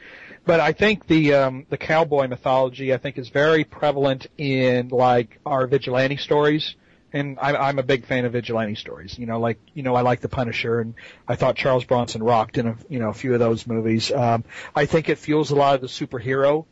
But I think the um, the cowboy mythology I think is very prevalent in like our vigilante stories and I'm, I'm a big fan of vigilante stories. You know, like you know, I like The Punisher, and I thought Charles Bronson rocked in a you know a few of those movies. Um, I think it fuels a lot of the superhero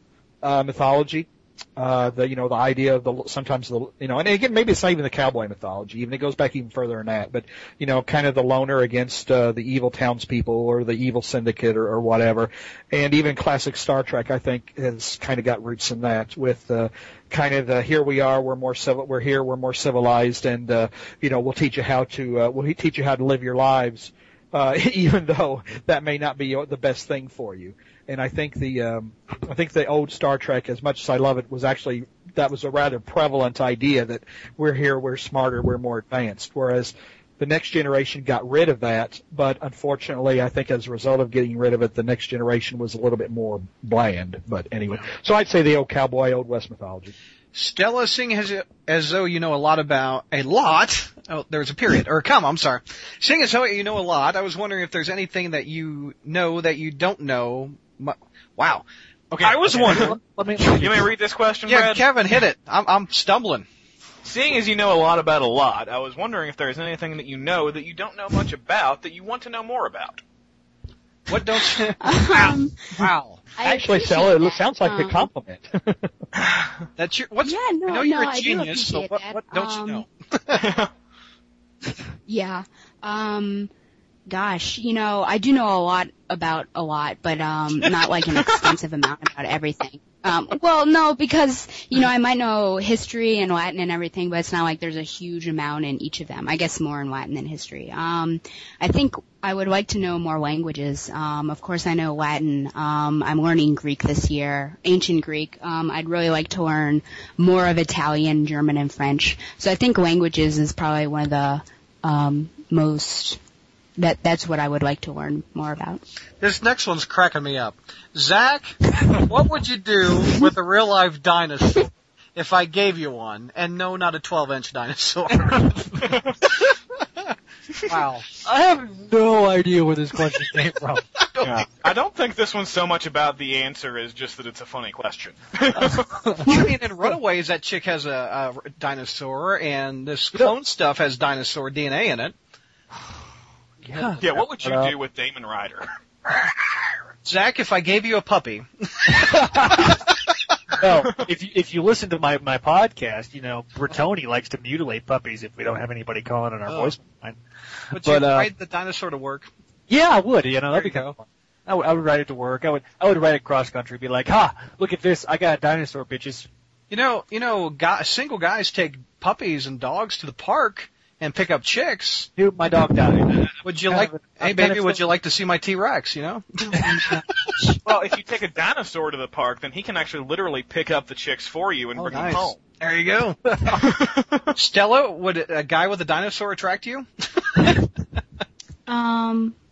uh, mythology. Uh, the you know the idea of the sometimes the you know and again maybe it's not even the cowboy mythology even it goes back even further than that but you know kind of the loner against uh, the evil townspeople or the evil syndicate or, or whatever. And even classic Star Trek I think has kind of got roots in that with uh, kind of the here we are we're more civil we're here we're more civilized and uh, you know we'll teach you how to uh, we'll teach you how to live your lives uh, even though that may not be the best thing for you and I think the um, I think the old Star Trek, as much as I love it, was actually that was a rather prevalent idea that we're here, we're smarter, we're more advanced. Whereas the next generation got rid of that, but unfortunately, I think as a result of getting rid of it, the next generation was a little bit more bland. But anyway, so I'd say the old cowboy, old west mythology. Stella, seeing as, as though you know a lot about a lot, oh, there's a period, or a comma, I'm sorry. Seeing as though you know a lot, I was wondering if there's anything that you know that you don't know wow. Okay. I was wondering. Let me. You may read this question, Yeah, Brad. Kevin, hit it. I'm, I'm stumbling. Seeing as you know a lot about a lot, I was wondering if there's anything that you know that you don't know much about that you want to know more about. What don't you? Um, wow. I Actually, appreciate it that. sounds like a Um, compliment. That's your. What's? Yeah, no, I know you're no, a I genius. So what? What don't you Um, know? Yeah. Um gosh, you know, I do know a lot about a lot, but um not like an extensive amount about everything. Um well, no, because you know, I might know history and Latin and everything, but it's not like there's a huge amount in each of them. I guess more in Latin than history. Um I think I would like to know more languages. Um of course I know Latin. Um I'm learning Greek this year, ancient Greek. Um I'd really like to learn more of Italian, German and French. So I think languages is probably one of the um, most that that's what I would like to learn more about. This next one's cracking me up. Zach, what would you do with a real life dinosaur if I gave you one? And no, not a 12 inch dinosaur. wow. I have no idea where this question came from. Yeah. I don't think this one's so much about the answer as just that it's a funny question. I mean, in Runaways, that chick has a, a dinosaur, and this clone stuff has dinosaur DNA in it. Yeah. yeah, what would you Uh, do with Damon Ryder? Zach, if I gave you a puppy, no, if you if you listen to my my podcast, you know Bertoni likes to mutilate puppies if we don't have anybody calling on our Oh. voice line. would But, you uh, ride the dinosaur to work? Yeah, I would. You know, that'd be There kind you of fun. I would, I would ride it to work. I would I would ride it cross country. Be like, ha, look at this. I got a dinosaur, bitches. You know, you know, guy, single guys take puppies and dogs to the park and pick up chicks. Dude, my dog died. Would you Kind like? of- hey, I'm baby, would you like to see my T Rex? You know. well, if you take a dinosaur to the park, then he can actually literally pick up the chicks for you and Oh, bring nice. them home. There you go. Stella, would a guy with a dinosaur attract you? Um, y-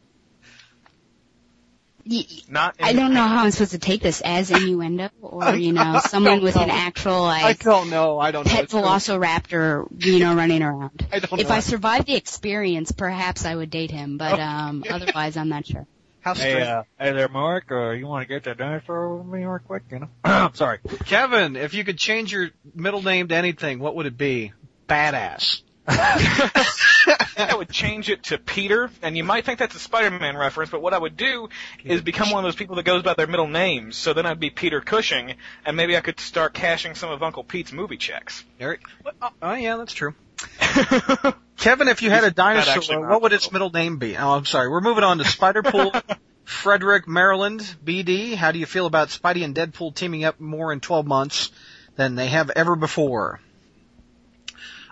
Not. I don't know how I'm supposed to take this as innuendo or you know someone with an know. actual I like don't know. I don't know. pet It's velociraptor you know running around. I don't If know. I survived the experience, perhaps I would date him, but um otherwise I'm not sure. How Hey, strange. uh, hey there, Mark. Uh, you want to get that dinosaur with me real quick? You know. I'm sorry. Kevin, if you could change your middle name to anything, what would it be? Badass. I would change it to Peter, and you might think that's a Spider-Man reference, but what I would do is become one of those people that goes by their middle names. So then I'd be Peter Cushing, and maybe I could start cashing some of Uncle Pete's movie checks. Eric? Oh, oh, yeah, that's true. Kevin, if you had a actually dinosaur, what would its middle name be? Oh, I'm sorry. We're moving on to Spiderpool. Frederick, Maryland, BD. How do you feel about Spidey and Deadpool teaming up more in 12 months than they have ever before?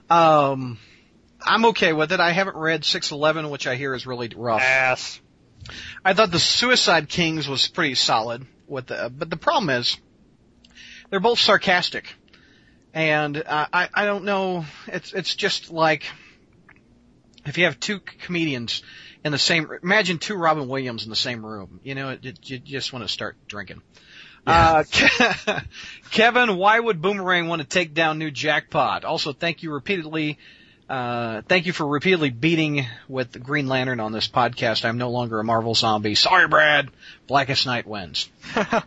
Um, I'm okay with it. I haven't read 611, which I hear is really rough. Ass. I thought the Suicide Kings was pretty solid with the, but the problem is they're both sarcastic, and uh, I I don't know. It's it's just like if you have two comedians in the same. Imagine two Robin Williams in the same room. You know, it, it, you just want to start drinking. Uh, Kevin, why would Boomerang want to take down new jackpot? Also, thank you repeatedly. Uh, thank you for repeatedly beating with the Green Lantern on this podcast. I'm no longer a Marvel zombie. Sorry, Brad. Blackest Night wins. I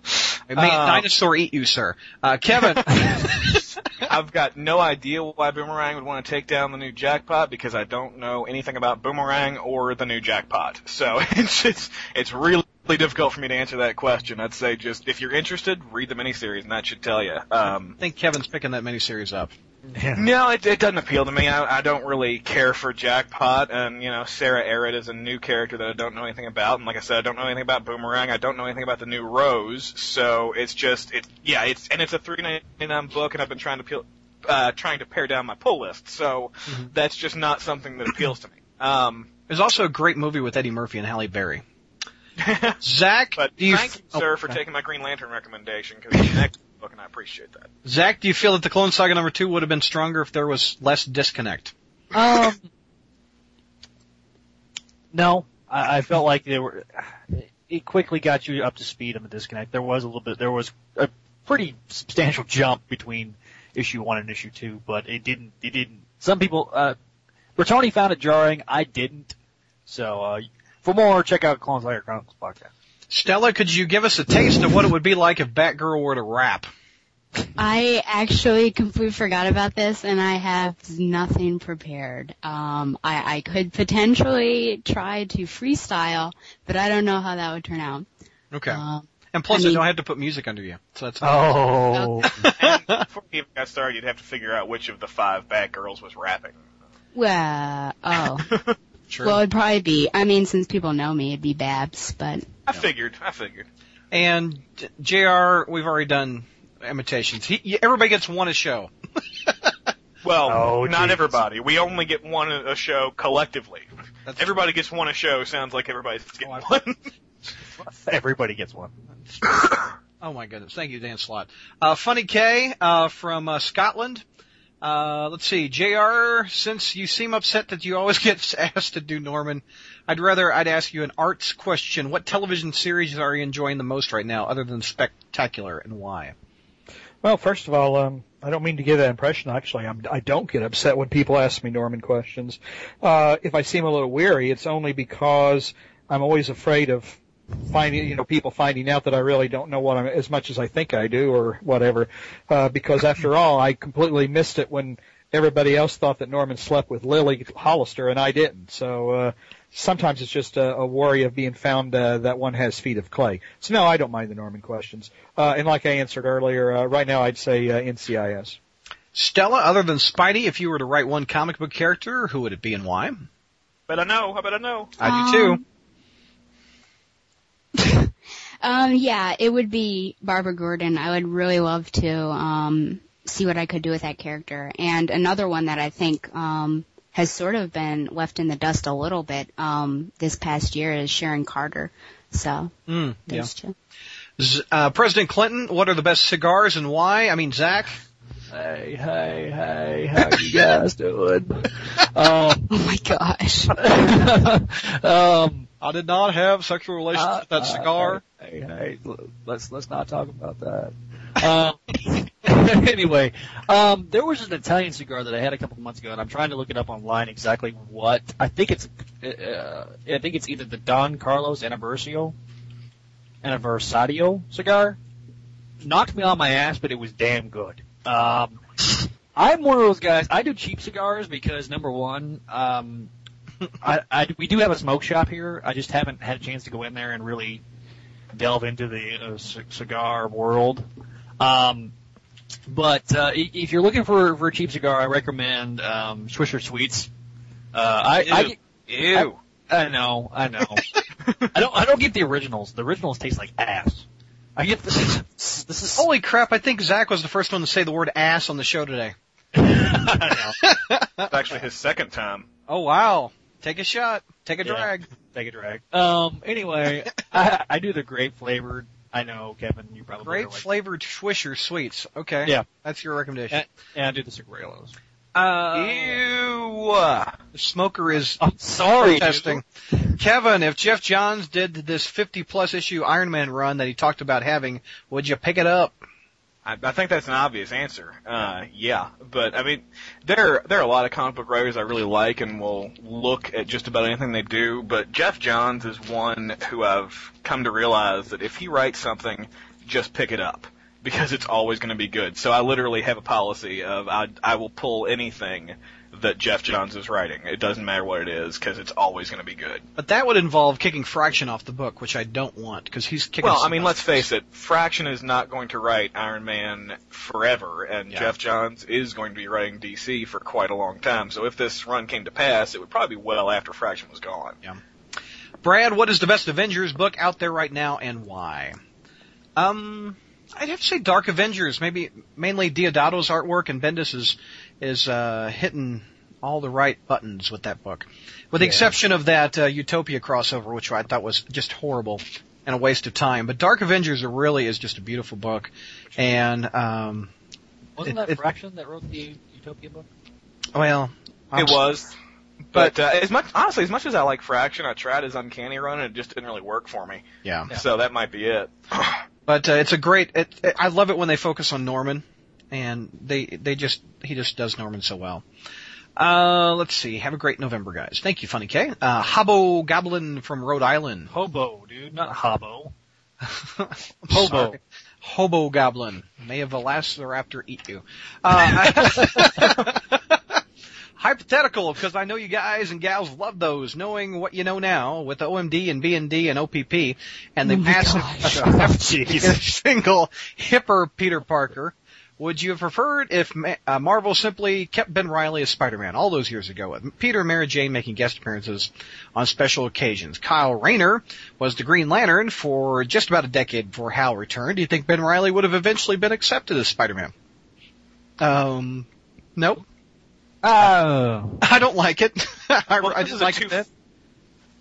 made Uh, dinosaur eat you, sir. Uh, Kevin. I've got no idea why Boomerang would want to take down the new jackpot because I don't know anything about Boomerang or the new jackpot. So it's it's it's really difficult for me to answer that question. I'd say just if you're interested, read the miniseries, and that should tell you. Um, I think Kevin's picking that miniseries up. No, it, it doesn't appeal to me. I, I don't really care for Jackpot, and you know, Sara Ehret is a new character that I don't know anything about, and like I said, I don't know anything about Boomerang. I don't know anything about the new Rose, so it's just it's yeah, it's and it's a three ninety nine book, and I've been trying to peel, uh, trying to pare down my pull list, so that's just not something that appeals to me. Um, There's also a great movie with Eddie Murphy and Halle Berry. Zach, but do you thank you, oh, sir, for okay. taking my Green Lantern recommendation because excellent book, and I appreciate that. Zach, do you feel that the Clone Saga number two would have been stronger if there was less disconnect? Um, no, I, I felt like they were. It quickly got you up to speed on the disconnect. There was a little bit. There was a pretty substantial jump between issue one and issue two, but it didn't. It didn't. Some people. Uh, Bertoni found it jarring. I didn't. So uh, for more, check out Clone Slayer Chronicles podcast. Stella, could you give us a taste of what it would be like if Batgirl were to rap? I actually completely forgot about this, and I have nothing prepared. Um, I, I could potentially try to freestyle, but I don't know how that would turn out. Okay. Um, and plus, I, mean, I don't have to put music under you, so that's. Oh. before you even got started, you'd have to figure out which of the five Batgirls was rapping. Well, oh. True. Well, it'd probably be. I mean, since people know me, it'd be Babs. But I figured. I figured. And Jr. We've already done imitations. He, everybody gets one a show. well, oh, not geez. everybody. We only get one a show collectively. That's everybody true. gets one a show. Sounds like everybody's getting oh, one. everybody gets one. oh my goodness! Thank you, Dan Slott. Uh, Funny K uh, from uh, Scotland. Uh, let's see, Jr. Since you seem upset that you always get asked to do Norman, I'd rather I'd ask you an arts question. What television series are you enjoying the most right now, other than Spectacular, and why? Well, first of all, um, I don't mean to give that impression. Actually, I'm, I don't get upset when people ask me Norman questions. Uh, if I seem a little weary, it's only because I'm always afraid of finding, you know, people finding out that I really don't know what I'm as much as I think I do or whatever. Uh, because after all, I completely missed it when everybody else thought that Norman slept with Lily Hollister and I didn't. So, uh, sometimes it's just a, a worry of being found uh, that one has feet of clay. So no, I don't mind the Norman questions. Uh, and like I answered earlier, uh, right now I'd say uh, NCIS. Stella, other than Spidey, if you were to write one comic book character, who would it be and why? Bet I know. I bet I know. I do too. Um, yeah, it would be Barbara Gordon. I would really love to um, see what I could do with that character. And another one that I think um, has sort of been left in the dust a little bit um, this past year is Sharon Carter. So mm, those yeah. two. Uh, President Clinton, what are the best cigars and why? I mean, Zach. Hey, hey, hey, how you guys doing? um, oh my gosh. um, I did not have sexual relations uh, with that uh, cigar. Hey, hey, let's let's not talk about that. Um, anyway, um, there was an Italian cigar that I had a couple of months ago, and I'm trying to look it up online exactly what. I think it's, uh, I think it's either the Don Carlos Anniversario, Anniversario cigar. Knocked me on my ass, but it was damn good. Um, I'm one of those guys. I do cheap cigars because number one, um, I, I, we do have a smoke shop here. I just haven't had a chance to go in there and really delve into the uh, c- cigar world. Um, but uh, if you're looking for for a cheap cigar, I recommend um, Swisher Sweets. Uh, I, ew. I, ew. I, I know, I know. I don't, I don't get the originals. The originals taste like ass. I get this. This is holy crap! I think Zach was the first one to say the word ass on the show today. I know. It's actually his second time. Oh wow! Take a shot. Take a yeah, drag. Take a drag. Um. Anyway, I, I do the grape flavored. I know, Kevin. You probably grape like flavored Swisher sweets. Okay. Yeah. That's your recommendation. And, and I do the cigarillos. Uh, Ew. The smoker is I'm sorry, testing. Kevin, if Geoff Johns did this 50 plus issue Iron Man run that he talked about having, would you pick it up? I, I think that's an obvious answer. Uh, yeah, but I mean, there there are a lot of comic book writers I really like and will look at just about anything they do. But Geoff Johns is one who I've come to realize that if he writes something, just pick it up because it's always going to be good. So I literally have a policy of I I will pull anything that Geoff Johns is writing. It doesn't matter what it is because it's always going to be good. But that would involve kicking Fraction off the book, which I don't want because he's kicking. Well, I mean, let's face it. Fraction is not going to write Iron Man forever, and yeah. Geoff Johns is going to be writing DC for quite a long time. So if this run came to pass, it would probably be well after Fraction was gone. Yeah. Brad, what is the best Avengers book out there right now, and why? Um, I'd have to say Dark Avengers. Maybe mainly Deodato's artwork and Bendis is is uh, hitting all the right buttons with that book, with the yeah. exception of that uh, Utopia crossover, which I thought was just horrible and a waste of time. But Dark Avengers really is just a beautiful book, and um, wasn't it, that Fraction that wrote the Utopia book? Well, I'm it was. But uh, as much honestly, as much as I like Fraction, I tried his Uncanny Run and it just didn't really work for me. Yeah. yeah. So that might be it. but uh, it's a great. It, it, I love it when they focus on Norman, and they they just he just does Norman so well. Uh, let's see. Have a great November, guys. Thank you, Funny K. Uh, Hobo Goblin from Rhode Island. Hobo, dude, not Hobo. Hobo. Hobo Goblin. May a Velociraptor eat you. Uh, hypothetical, because I know you guys and gals love those, knowing what you know now with OMD and BND and OPP and the Oh my massive gosh. single hipper Peter Parker. Would you have preferred if Ma- uh, Marvel simply kept Ben Reilly as Spider-Man all those years ago, with Peter and Mary Jane making guest appearances on special occasions? Kyle Rayner was the Green Lantern for just about a decade before Hal returned. Do you think Ben Reilly would have eventually been accepted as Spider-Man? Um, nope. Oh. I don't like it. I, Well, I just like two- it.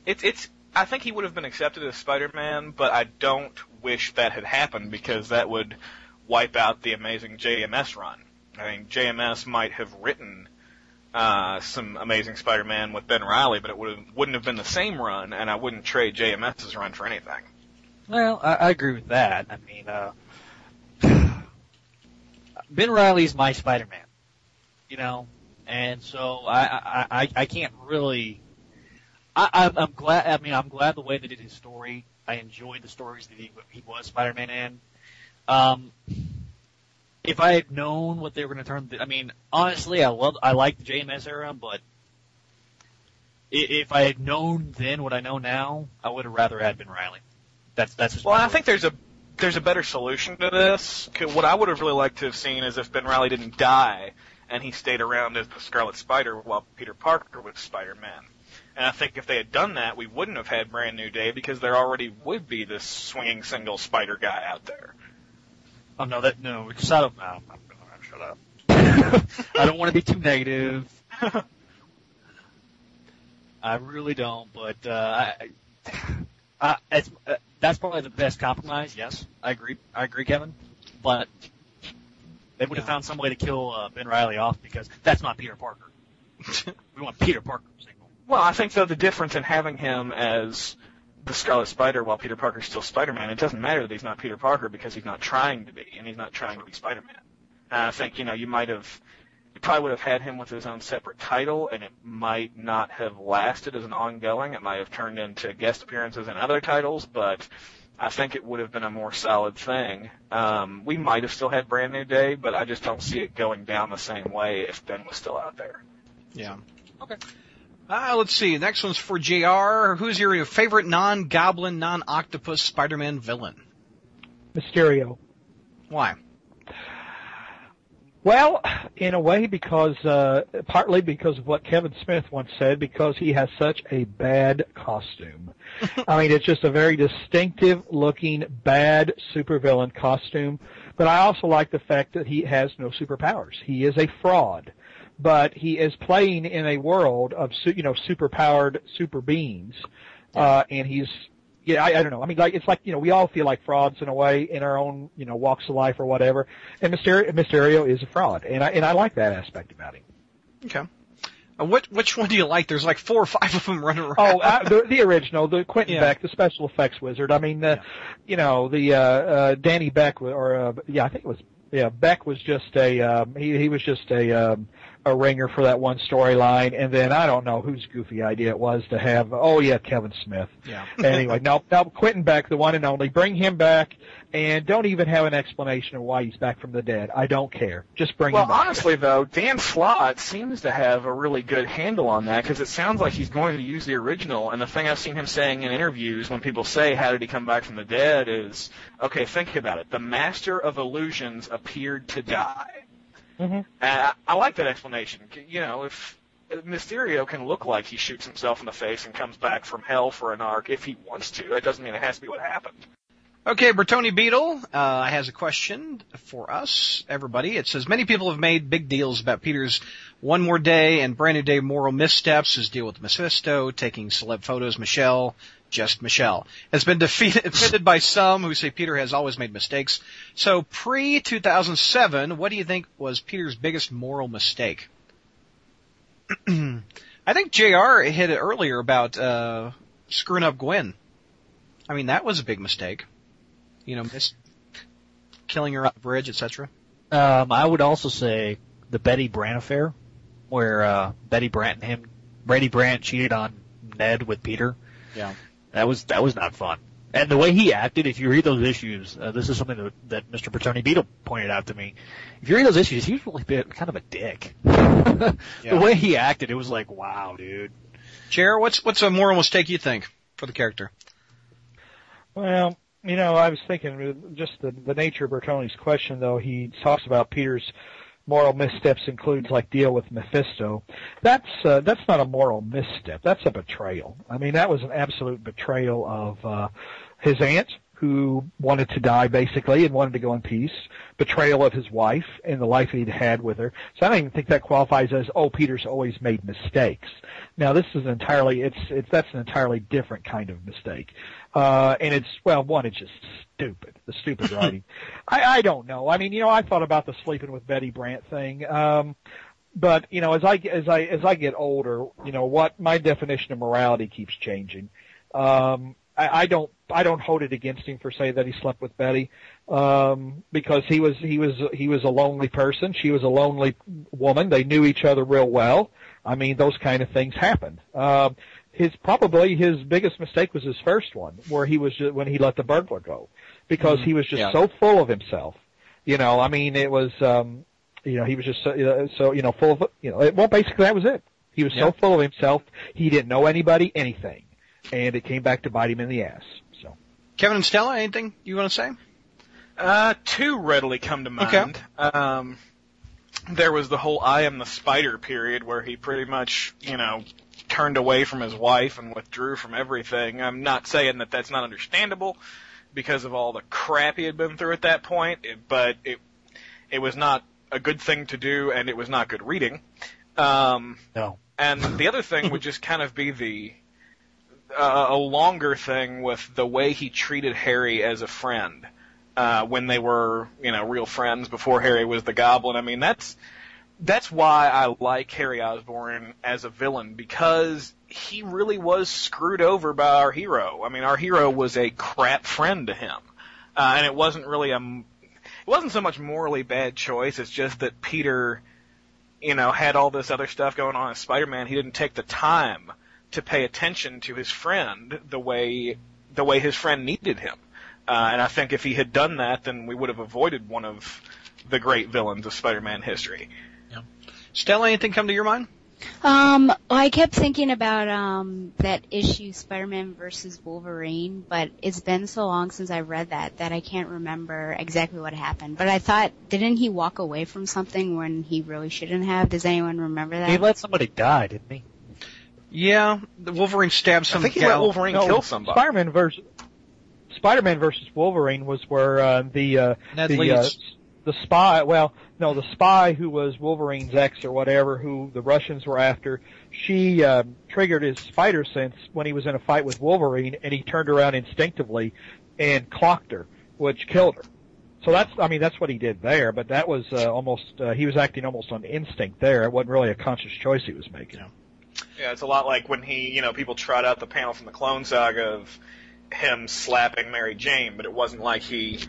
It's it's. I think he would have been accepted as Spider-Man, but I don't wish that had happened because that would wipe out the amazing JMS run. I mean, JMS might have written uh, some amazing Spider-Man with Ben Reilly, but it would have, wouldn't have been the same run, and I wouldn't trade JMS's run for anything. Well, I, I agree with that. I mean, uh, Ben Reilly's my Spider-Man, you know, and so I, I, I, I can't really. I, I'm, I'm glad. I mean, I'm glad the way they did his story. I enjoyed the stories that he he was Spider-Man in. Um, if I had known what they were going to turn, I mean, honestly, I love, I like the JMS era, but if I had known then what I know now, I would have rather had Ben Reilly. That's that's Well, I think there's a there's a better solution to this. What I would have really liked to have seen is if Ben Reilly didn't die and he stayed around as the Scarlet Spider while Peter Parker was Spider-Man. And I think if they had done that, we wouldn't have had Brand New Day because there already would be this swinging single Spider guy out there. Oh no, that no, because I don't. No, I'm, I'm, shut up. I don't want to be too negative. I really don't, but uh, I, I, it's, uh, that's probably the best compromise. Yes, I agree. I agree, Kevin. But they would have Yeah. found some way to kill uh, Ben Reilly off because that's not Peter Parker. we want Peter Parker single. Well, I think though the difference in having him as the Scarlet Spider while Peter Parker's still Spider-Man, it doesn't matter that he's not Peter Parker because he's not trying to be, and he's not trying to be Spider-Man. And I think you know you might have, you probably would have had him with his own separate title, and it might not have lasted as an ongoing. It might have turned into guest appearances in other titles, but I think it would have been a more solid thing. Um, we might have still had Brand New Day, but I just don't see it going down the same way if Ben was still out there. Yeah. Okay. Uh, let's see. Next one's for JR. Who's your favorite non-goblin, non-octopus Spider-Man villain? Mysterio. Why? Well, in a way, because uh, partly because of what Kevin Smith once said, because he has such a bad costume. I mean, it's just a very distinctive looking bad supervillain costume. But I also like the fact that he has no superpowers. He is a fraud, but he is playing in a world of su- you know superpowered super beings, uh, and he's yeah, I, I don't know. I mean, like it's like you know, we all feel like frauds in a way in our own you know walks of life or whatever. And Mysterio, Mysterio is a fraud, and I and I like that aspect about him. Okay. Uh, what which one do you like? There's like four or five of them running around. Oh, uh, the, the original, the Quentin Yeah. Beck, the special effects wizard. I mean, the, you know, the uh, uh, Danny Beck, or uh, yeah, I think it was yeah, Beck was just a um, he he was just a um, a ringer for that one storyline, and then I don't know whose goofy idea it was to have. Oh yeah, Kevin Smith. yeah. anyway, now now Quentin Beck, the one and only. Bring him back, and don't even have an explanation of why he's back from the dead. I don't care. Just bring Well, him back. honestly, though, Dan Slott seems to have a really good handle on that because it sounds like he's going to use the original. And the thing I've seen him saying in interviews when people say, "How did he come back from the dead?" is, "Okay, think about it. The Master of Illusions appeared to die." Mhm. Uh, I like that explanation. You know, if Mysterio can look like he shoots himself in the face and comes back from hell for an arc if he wants to, it doesn't mean it has to be what happened. Okay, Bertoni Beetle uh, has a question for us, everybody. It says many people have made big deals about Peter's One More Day and Brand New Day moral missteps. His deal with Mephisto, taking celeb photos, Michelle, just Michelle, has been defeated, defended by some who say Peter has always made mistakes. So pre 2007, what do you think was Peter's biggest moral mistake? I think Jr. hit it earlier about uh, screwing up Gwen. I mean, that was a big mistake you know, miss killing her on the bridge, etc. Um, I would also say the Betty Brant affair, where uh, Betty Brant and him, Brady Brant cheated on Ned with Peter. Yeah. That was that was not fun. And the way he acted, if you read those issues, uh, this is something that, that Mr. Bertoni Beetle pointed out to me. If you read those issues, he was really bit, kind of a dick. yeah. The way he acted, it was like, wow, dude. Chair, what's what's a moral mistake you think for the character? Well, you know, I was thinking just the the nature of Bertoni's question, though. He talks about Peter's moral missteps includes like deal with Mephisto. That's uh, that's not a moral misstep. That's a betrayal. I mean, that was an absolute betrayal of uh, his aunt who wanted to die basically and wanted to go in peace. Betrayal of his wife and the life he'd had with her. So I don't even think that qualifies as oh Peter's always made mistakes. Now this is entirely it's it's that's an entirely different kind of mistake. Uh, and it's, well, one, it's just stupid. The stupid writing. I, I don't know. I mean, you know, I thought about the sleeping with Betty Brant thing. Um, but, you know, as I, as I, as I get older, you know, what my definition of morality keeps changing. Um, I, I don't, I don't hold it against him for saying that he slept with Betty, um, because he was, he was, he was a lonely person. She was a lonely woman. They knew each other real well. I mean, those kind of things happened. Um, his probably his biggest mistake was his first one, where he was when he let the burglar go, because mm-hmm. he was just yeah. so full of himself. You know, I mean, it was, um, you know, he was just so, so you know full of, you know, well, basically that was it. He was yeah. so full of himself, he didn't know anybody, anything, and it came back to bite him in the ass. So, Kevin and Stella, anything you want to say? Uh, two readily come to mind. Okay. Um, there was the whole "I am the spider" period where he pretty much, you know, turned away from his wife and withdrew from everything. I'm not saying that that's not understandable because of all the crap he had been through at that point, but it it was not a good thing to do, and it was not good reading. Um, no. And the other thing would just kind of be the a longer thing with the way he treated Harry as a friend uh, when they were, you know, real friends before Harry was the Goblin. I mean, that's that's why I like Harry Osborn as a villain because he really was screwed over by our hero. I mean, our hero was a crap friend to him, uh, and it wasn't really a it wasn't so much morally bad choice. It's just that Peter, you know, had all this other stuff going on as Spider-Man. He didn't take the time to pay attention to his friend the way the way his friend needed him. Uh, and I think if he had done that, then we would have avoided one of the great villains of Spider-Man history. Yeah. Stella, anything come to your mind? Um, well, I kept thinking about um that issue Spider-Man versus Wolverine, but it's been so long since I read that that I can't remember exactly what happened. But I thought, didn't he walk away from something when he really shouldn't have? Does anyone remember that? He let somebody die, didn't he? Yeah, the Wolverine stabbed some. I think he gal. let Wolverine no, kill somebody. Spider-Man versus Spider-Man versus Wolverine was where uh, the uh, Ned the uh, the spy. Well, no, the spy who was Wolverine's ex or whatever, who the Russians were after, she uh, triggered his spider sense when he was in a fight with Wolverine, and he turned around instinctively and clocked her, which killed her. So that's, I mean, that's what he did there, but that was uh, almost, uh, he was acting almost on instinct there. It wasn't really a conscious choice he was making. Yeah. Yeah, it's a lot like when he, you know, people trot out the panel from the Clone Saga of him slapping Mary Jane, but it wasn't like he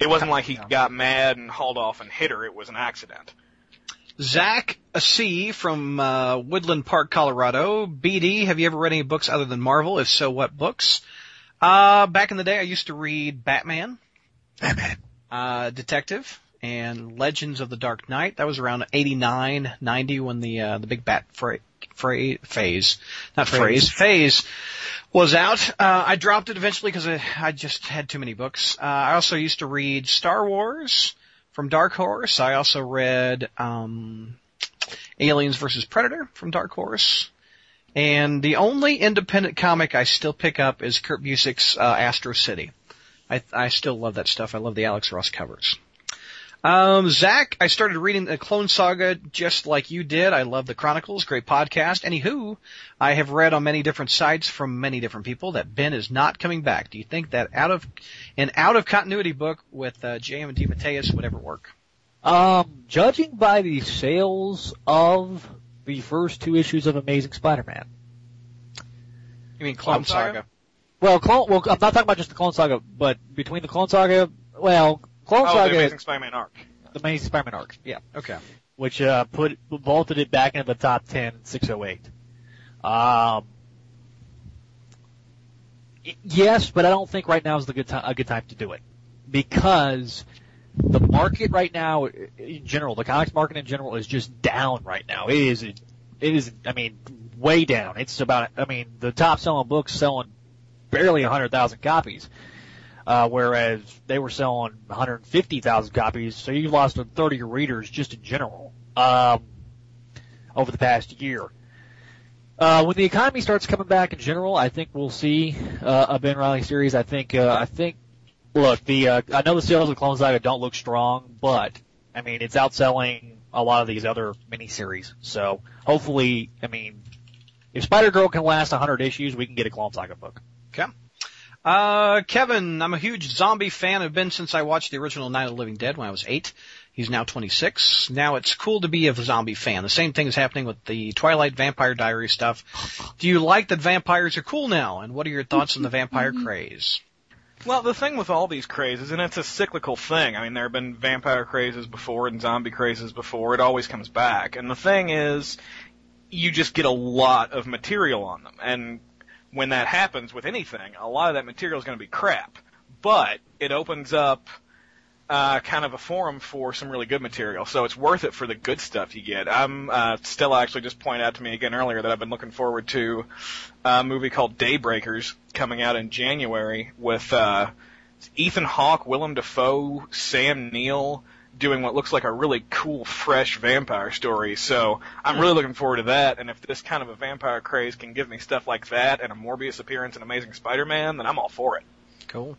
it wasn't like he got mad and hauled off and hit her. It was an accident. Zach a C from uh, Woodland Park, Colorado. BD, have you ever read any books other than Marvel? If so, what books? Uh, back in the day, I used to read Batman, Batman, uh, Detective, and Legends of the Dark Knight. That was around 89, 90 when the uh, the big Bat fra- fra- phase, not phrase, phase was out. Uh, I dropped it eventually because I, I just had too many books. Uh, I also used to read Star Wars from Dark Horse. I also read um, Aliens versus Predator from Dark Horse. And the only independent comic I still pick up is Kurt Busiek's uh, Astro City. I, I still love that stuff. I love the Alex Ross covers. Um, Zach, I started reading the Clone Saga just like you did. I love the Chronicles, great podcast. Anywho, I have read on many different sites from many different people that Ben is not coming back. Do you think that out of an out of continuity book with uh, J.M. and DeMatteis would ever work? Um, judging by the sales of the first two issues of Amazing Spider-Man. You mean Clone Saga? Well, Clone. Well, I'm not talking about just the Clone Saga, but between the Clone Saga, well, Clone oh, Saga. the Amazing Spider-Man arc. The Amazing Spider-Man arc. Yeah. Okay. Which uh, put vaulted it back into the top 10, 608. Um, Yes, but I don't think right now is the good time, a good time to do it because the market right now, in general, the comics market in general is just down right now. It is, it is, I mean, way down. It's about, I mean, the top selling books selling barely 100,000 copies, uh, whereas they were selling 150,000 copies. So you lost 30 readers just in general, um, over the past year. Uh, when the economy starts coming back in general, I think we'll see uh, a Ben Reilly series. I think uh, I think look the uh, I know the sales of Clone Saga don't look strong, but I mean it's outselling a lot of these other miniseries. So hopefully, I mean, if Spider Girl can last 100 issues, we can get a Clone Saga book. Okay. Uh, Kevin, I'm a huge zombie fan. I've been since I watched the original Night of the Living Dead when I was eight. He's now 26. Now it's cool to be a zombie fan. The same thing is happening with the Twilight Vampire Diary stuff. Do you like that vampires are cool now? And what are your thoughts on the vampire craze? Well, the thing with all these crazes, and it's a cyclical thing. I mean, there have been vampire crazes before and zombie crazes before. It always comes back. And the thing is, you just get a lot of material on them. And when that happens with anything, a lot of that material is going to be crap. But it opens up uh, kind of a forum for some really good material. So it's worth it for the good stuff you get. I'm uh, Stella actually just pointed out to me again earlier that I've been looking forward to a movie called Daybreakers coming out in January with uh, Ethan Hawke, Willem Dafoe, Sam Neill doing what looks like a really cool, fresh vampire story. So I'm really looking forward to that. And if this kind of a vampire craze can give me stuff like that and a Morbius appearance in Amazing Spider-Man, then I'm all for it. Cool.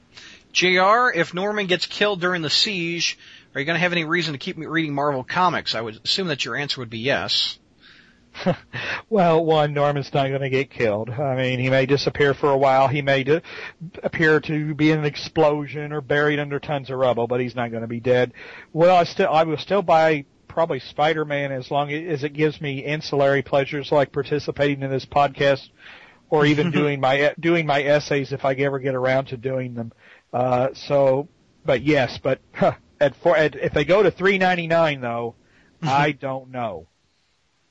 JR, if Norman gets killed during the siege, are you going to have any reason to keep me reading Marvel Comics? I would assume that your answer would be yes. well, one, Norman's not going to get killed. I mean, he may disappear for a while. He may d- appear to be in an explosion or buried under tons of rubble, but he's not going to be dead. Well, I still, I will still buy probably Spider-Man as long as it gives me ancillary pleasures like participating in this podcast or even doing my doing my essays if I ever get around to doing them. Uh, so, but yes, but huh, at four, at, if they go to three ninety nine though, I don't know.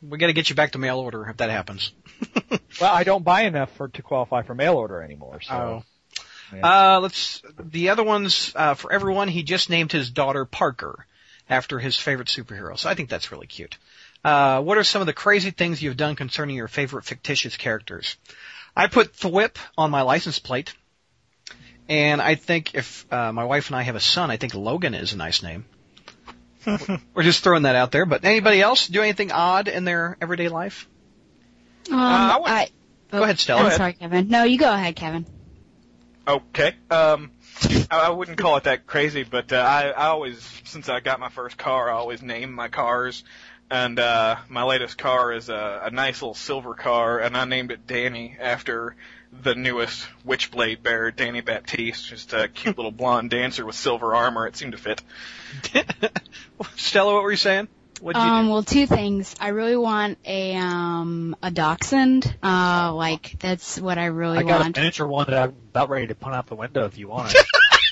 We got to get you back to mail order if that happens. well, I don't buy enough for to qualify for mail order anymore. So. Oh. Yeah. Uh, let's the other ones uh, for everyone. He just named his daughter Parker after his favorite superhero, so I think that's really cute. Uh, what are some of the crazy things you've done concerning your favorite fictitious characters? I put Thwip on my license plate. And I think if uh, my wife and I have a son, I think Logan is a nice name. We're just throwing that out there. But anybody else do anything odd in their everyday life? Um, uh, I, I oh, go ahead, Stella. I'm go sorry, Kevin. No, you go ahead, Kevin. Okay. Um, I wouldn't call it that crazy, but uh, I, I always, since I got my first car, I always name my cars. And uh, my latest car is a, a nice little silver car, and I named it Danny after the newest Witchblade bearer, Dani Baptiste, just a cute little blonde dancer with silver armor. It seemed to fit. Stella, what were you saying? What did um, do? well, two things. I really want a um a dachshund. Uh, like that's what I really I got want. a miniature one that I'm about ready to punt out the window if you want it.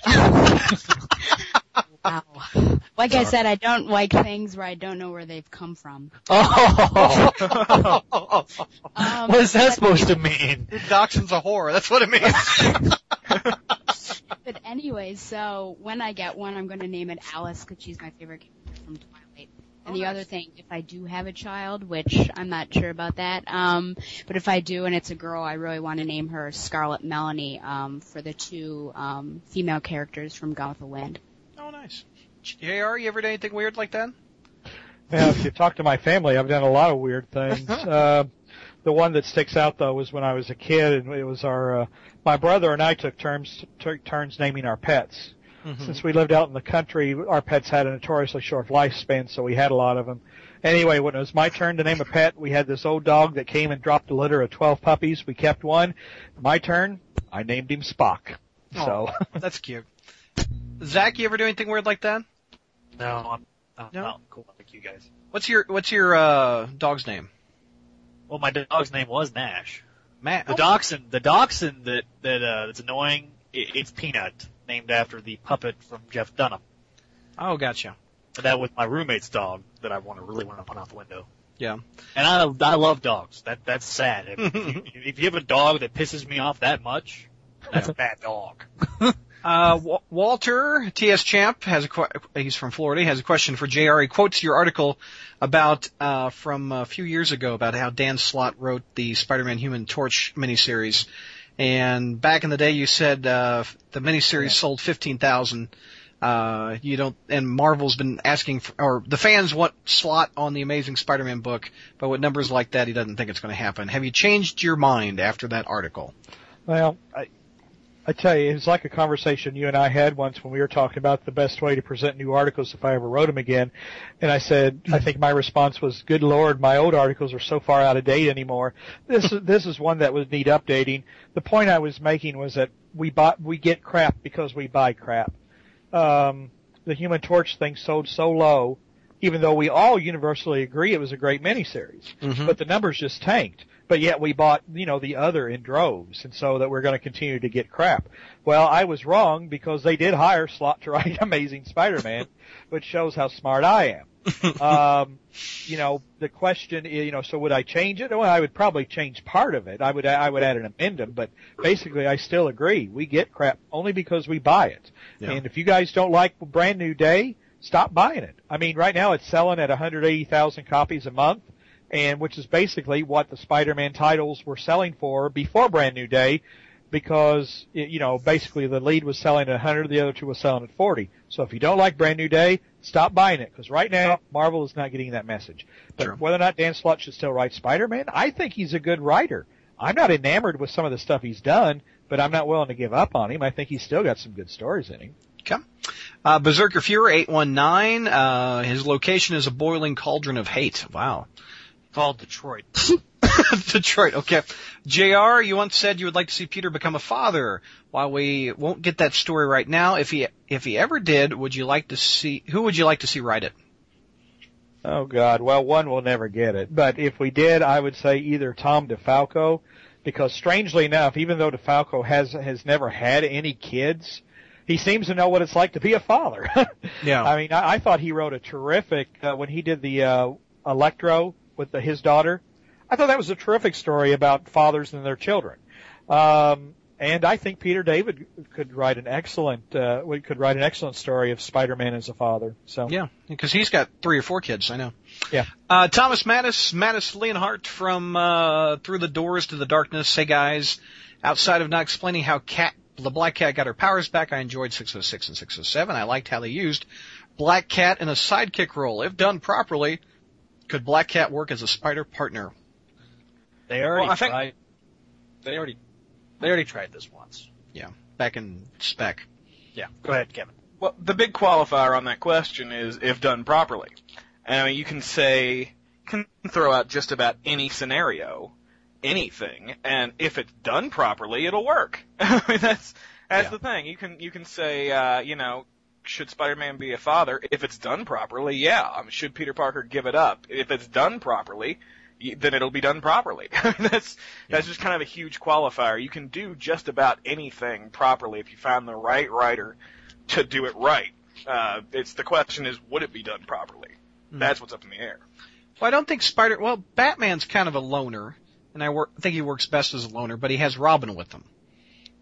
wow. Like I said, I don't like things where I don't know where they've come from. Oh, Um, what is that supposed to mean? Dachshund's a whore. That's what it means. But anyway, so when I get one, I'm going to name it Alice because she's my favorite character from Twilight. And Oh, the nice. other thing, if I do have a child, which I'm not sure about that, um, but if I do and it's a girl, I really want to name her Scarlet Melanie um, for the two um, female characters from Gone with the Wind. Oh, nice. JR, you ever done anything weird like that? Yeah, if you talk to my family, I've done a lot of weird things. uh, the one that sticks out though was when I was a kid, and it was our uh, my brother and I took turns took turns naming our pets. Mm-hmm. Since we lived out in the country, our pets had a notoriously short lifespan, so we had a lot of them. Anyway, when it was my turn to name a pet, we had this old dog that came and dropped a litter of 12 puppies. We kept one. My turn, I named him Spock. So, That's cute. Zach, you ever do anything weird like that? No, I'm, No? not cool like you guys. What's your What's your uh, dog's name? Well, my dog's name was Nash. Matt. The dachshund, the dachshund that that uh, that's annoying. It, it's Peanut, named after the puppet from Jeff Dunham. Oh, gotcha. That was my roommate's dog that I want to really want to put out the window. Yeah. And I I love dogs. That that's sad. If, if, you, if you have a dog that pisses me off that much, That's a bad dog. Uh, Walter T.S. Champ has a he's from Florida. He has a question for Jr. He quotes your article about uh, from a few years ago about how Dan Slott wrote the Spider-Man Human Torch miniseries, and back in the day you said uh, the miniseries yeah. sold fifteen thousand. Uh, you don't, and Marvel's been asking for, or the fans want Slott on the Amazing Spider-Man book, but with numbers like that, he doesn't think it's going to happen. Have you changed your mind after that article? Well, I, I tell you, it's like a conversation you and I had once when we were talking about the best way to present new articles if I ever wrote them again. And I said, I think my response was, good lord, my old articles are so far out of date anymore. This, this is one that would need updating. The point I was making was that we buy, we get crap because we buy crap. Um, the Human Torch thing sold so low, even though we all universally agree it was a great miniseries, mm-hmm. but the numbers just tanked but yet we bought, you know, the other in droves, and so that we're going to continue to get crap. Well, I was wrong because they did hire Slott to write Amazing Spider-Man, which shows how smart I am. um, you know, the question, is, you know, so would I change it? Well, I would probably change part of it. I would, I would add an addendum, but basically I still agree. We get crap only because we buy it. Yeah. And if you guys don't like Brand New Day, stop buying it. I mean, right now it's selling at 180,000 copies a month and which is basically what the Spider-Man titles were selling for before Brand New Day, because you know basically the lead was selling at 100, the other two was selling at 40. So if you don't like Brand New Day, stop buying it because right now Marvel is not getting that message. But sure. whether or not Dan Slott should still write Spider-Man, I think he's a good writer. I'm not enamored with some of the stuff he's done, but I'm not willing to give up on him. I think he's still got some good stories in him. Okay. Uh, Berserker Fury 819, uh, his location is a boiling cauldron of hate. Wow called Detroit. Detroit, okay. JR, you once said you would like to see Peter become a father. While we won't get that story right now, if he if he ever did, would you like to see who would you like to see write it? Oh God, well one will never get it. But if we did, I would say either Tom DeFalco, because strangely enough, even though DeFalco has has never had any kids, he seems to know what it's like to be a father. yeah. I mean, I, I thought he wrote a terrific uh, when he did the uh, Electro with the, his daughter. I thought that was a terrific story about fathers and their children. Um, and I think Peter David could write an excellent uh, could write an excellent story of Spider-Man as a father. So yeah, because he's got three or four kids. I know. Yeah. Uh, Thomas Mattis, Mattis Leonhardt from uh, Through the Doors to the Darkness. Hey guys, outside of not explaining how Cat the Black Cat got her powers back, I enjoyed 606 and 607. I liked how they used Black Cat in a sidekick role. If done properly, could Black Cat work as a spider partner? They already well, tried. Think... They already they already tried this once. Yeah, back in spec. Yeah, go ahead, Kevin. Well, the big qualifier on that question is if done properly. And I mean, you can say, can throw out just about any scenario, anything, and if it's done properly, it'll work. I mean, that's that's yeah. the thing. You can you can say, uh, you know, should Spider-Man be a father? If it's done properly, yeah. I mean, should Peter Parker give it up? If it's done properly, then it'll be done properly. that's yeah. that's just kind of a huge qualifier. You can do just about anything properly if you find the right writer to do it right. Uh, it's the question is, would it be done properly? Mm. That's what's up in the air. Well, I don't think Spider. Well, Batman's kind of a loner, and I work, think he works best as a loner, but he has Robin with him.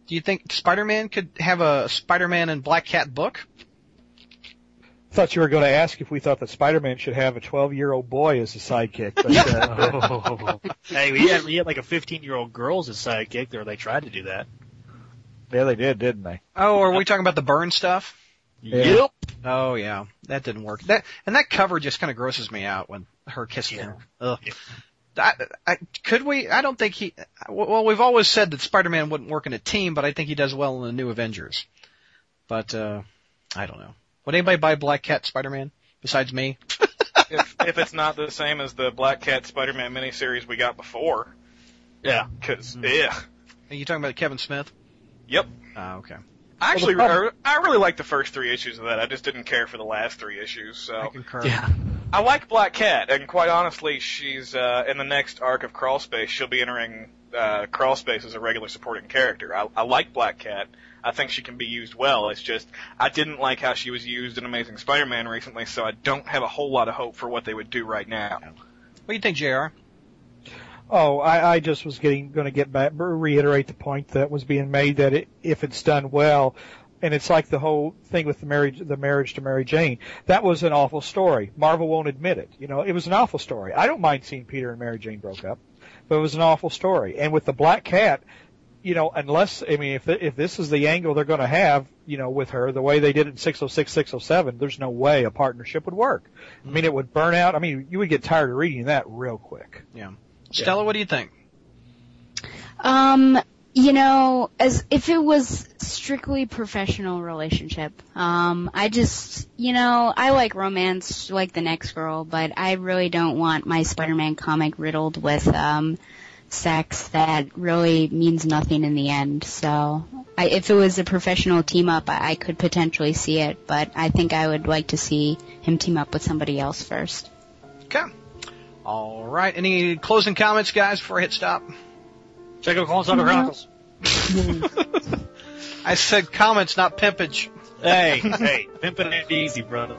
Do you think Spider-Man could have a Spider-Man and Black Cat book? Thought you were going to ask if we thought that Spider-Man should have a 12-year-old boy as a sidekick. But, uh, hey, we had, we had like a 15-year-old girl as a sidekick, or they tried to do that. Yeah, they did, didn't they? Oh, are we talking about the burn stuff? Yeah. Yep. Oh yeah, that didn't work. That and that cover just kind of grosses me out when her kissing yeah. him. Ugh. Yeah. I, I, could we? I don't think he. Well, we've always said that Spider-Man wouldn't work in a team, but I think he does well in the New Avengers. But uh I don't know. Would anybody buy Black Cat Spider-Man besides me? if, if it's not the same as the Black Cat Spider-Man miniseries we got before. Yeah. Cause, mm. yeah. Are you talking about Kevin Smith? Yep. Ah, okay. I actually, well, I really like the first three issues of that. I just didn't care for the last three issues. So I concur. Yeah. I like Black Cat, and quite honestly, she's uh, in the next arc of Crawl Space. She'll be entering uh, Crawl Space as a regular supporting character. I, I like Black Cat. I think she can be used well. It's just I didn't like how she was used in Amazing Spider-Man recently, so I don't have a whole lot of hope for what they would do right now. What do you think, Jr.? Oh, I, I just was getting going to get back reiterate the point that was being made that it, if it's done well, and it's like the whole thing with the marriage the marriage to Mary Jane. That was an awful story. Marvel won't admit it. You know, it was an awful story. I don't mind seeing Peter and Mary Jane broke up, but it was an awful story. And with the Black Cat, you know, unless I mean, if the, if this is the angle they're going to have, you know, with her, the way they did it in 606, 607, there's no way a partnership would work. I mean, it would burn out. I mean, you would get tired of reading that real quick. Yeah. Stella, what do you think? Um, you know, as if it was strictly professional relationship. Um, I just, you know, I like romance like the next girl, but I really don't want my Spider-Man comic riddled with um sex that really means nothing in the end. So, I, if it was a professional team up, I, I could potentially see it, but I think I would like to see him team up with somebody else first. Okay. All right. Any closing comments, guys, before I hit stop? Check out Clone Saga Chronicles. I said comments, not pimpage. Hey, hey, pimping ain't easy, brother.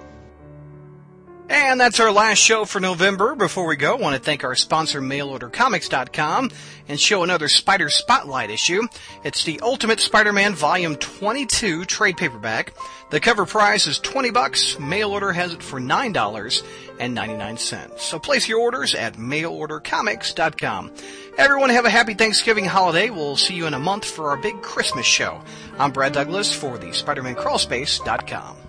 And that's our last show for November. Before we go, I want to thank our sponsor, MailOrderComics.com, and show another Spider Spotlight issue. It's the Ultimate Spider-Man Volume 22 trade paperback. The cover price is 20 bucks. Mail order has it for $9.99. So place your orders at MailOrderComics.com. Everyone have a happy Thanksgiving holiday. We'll see you in a month for our big Christmas show. I'm Brad Douglas for the SpiderManCrawlspace.com.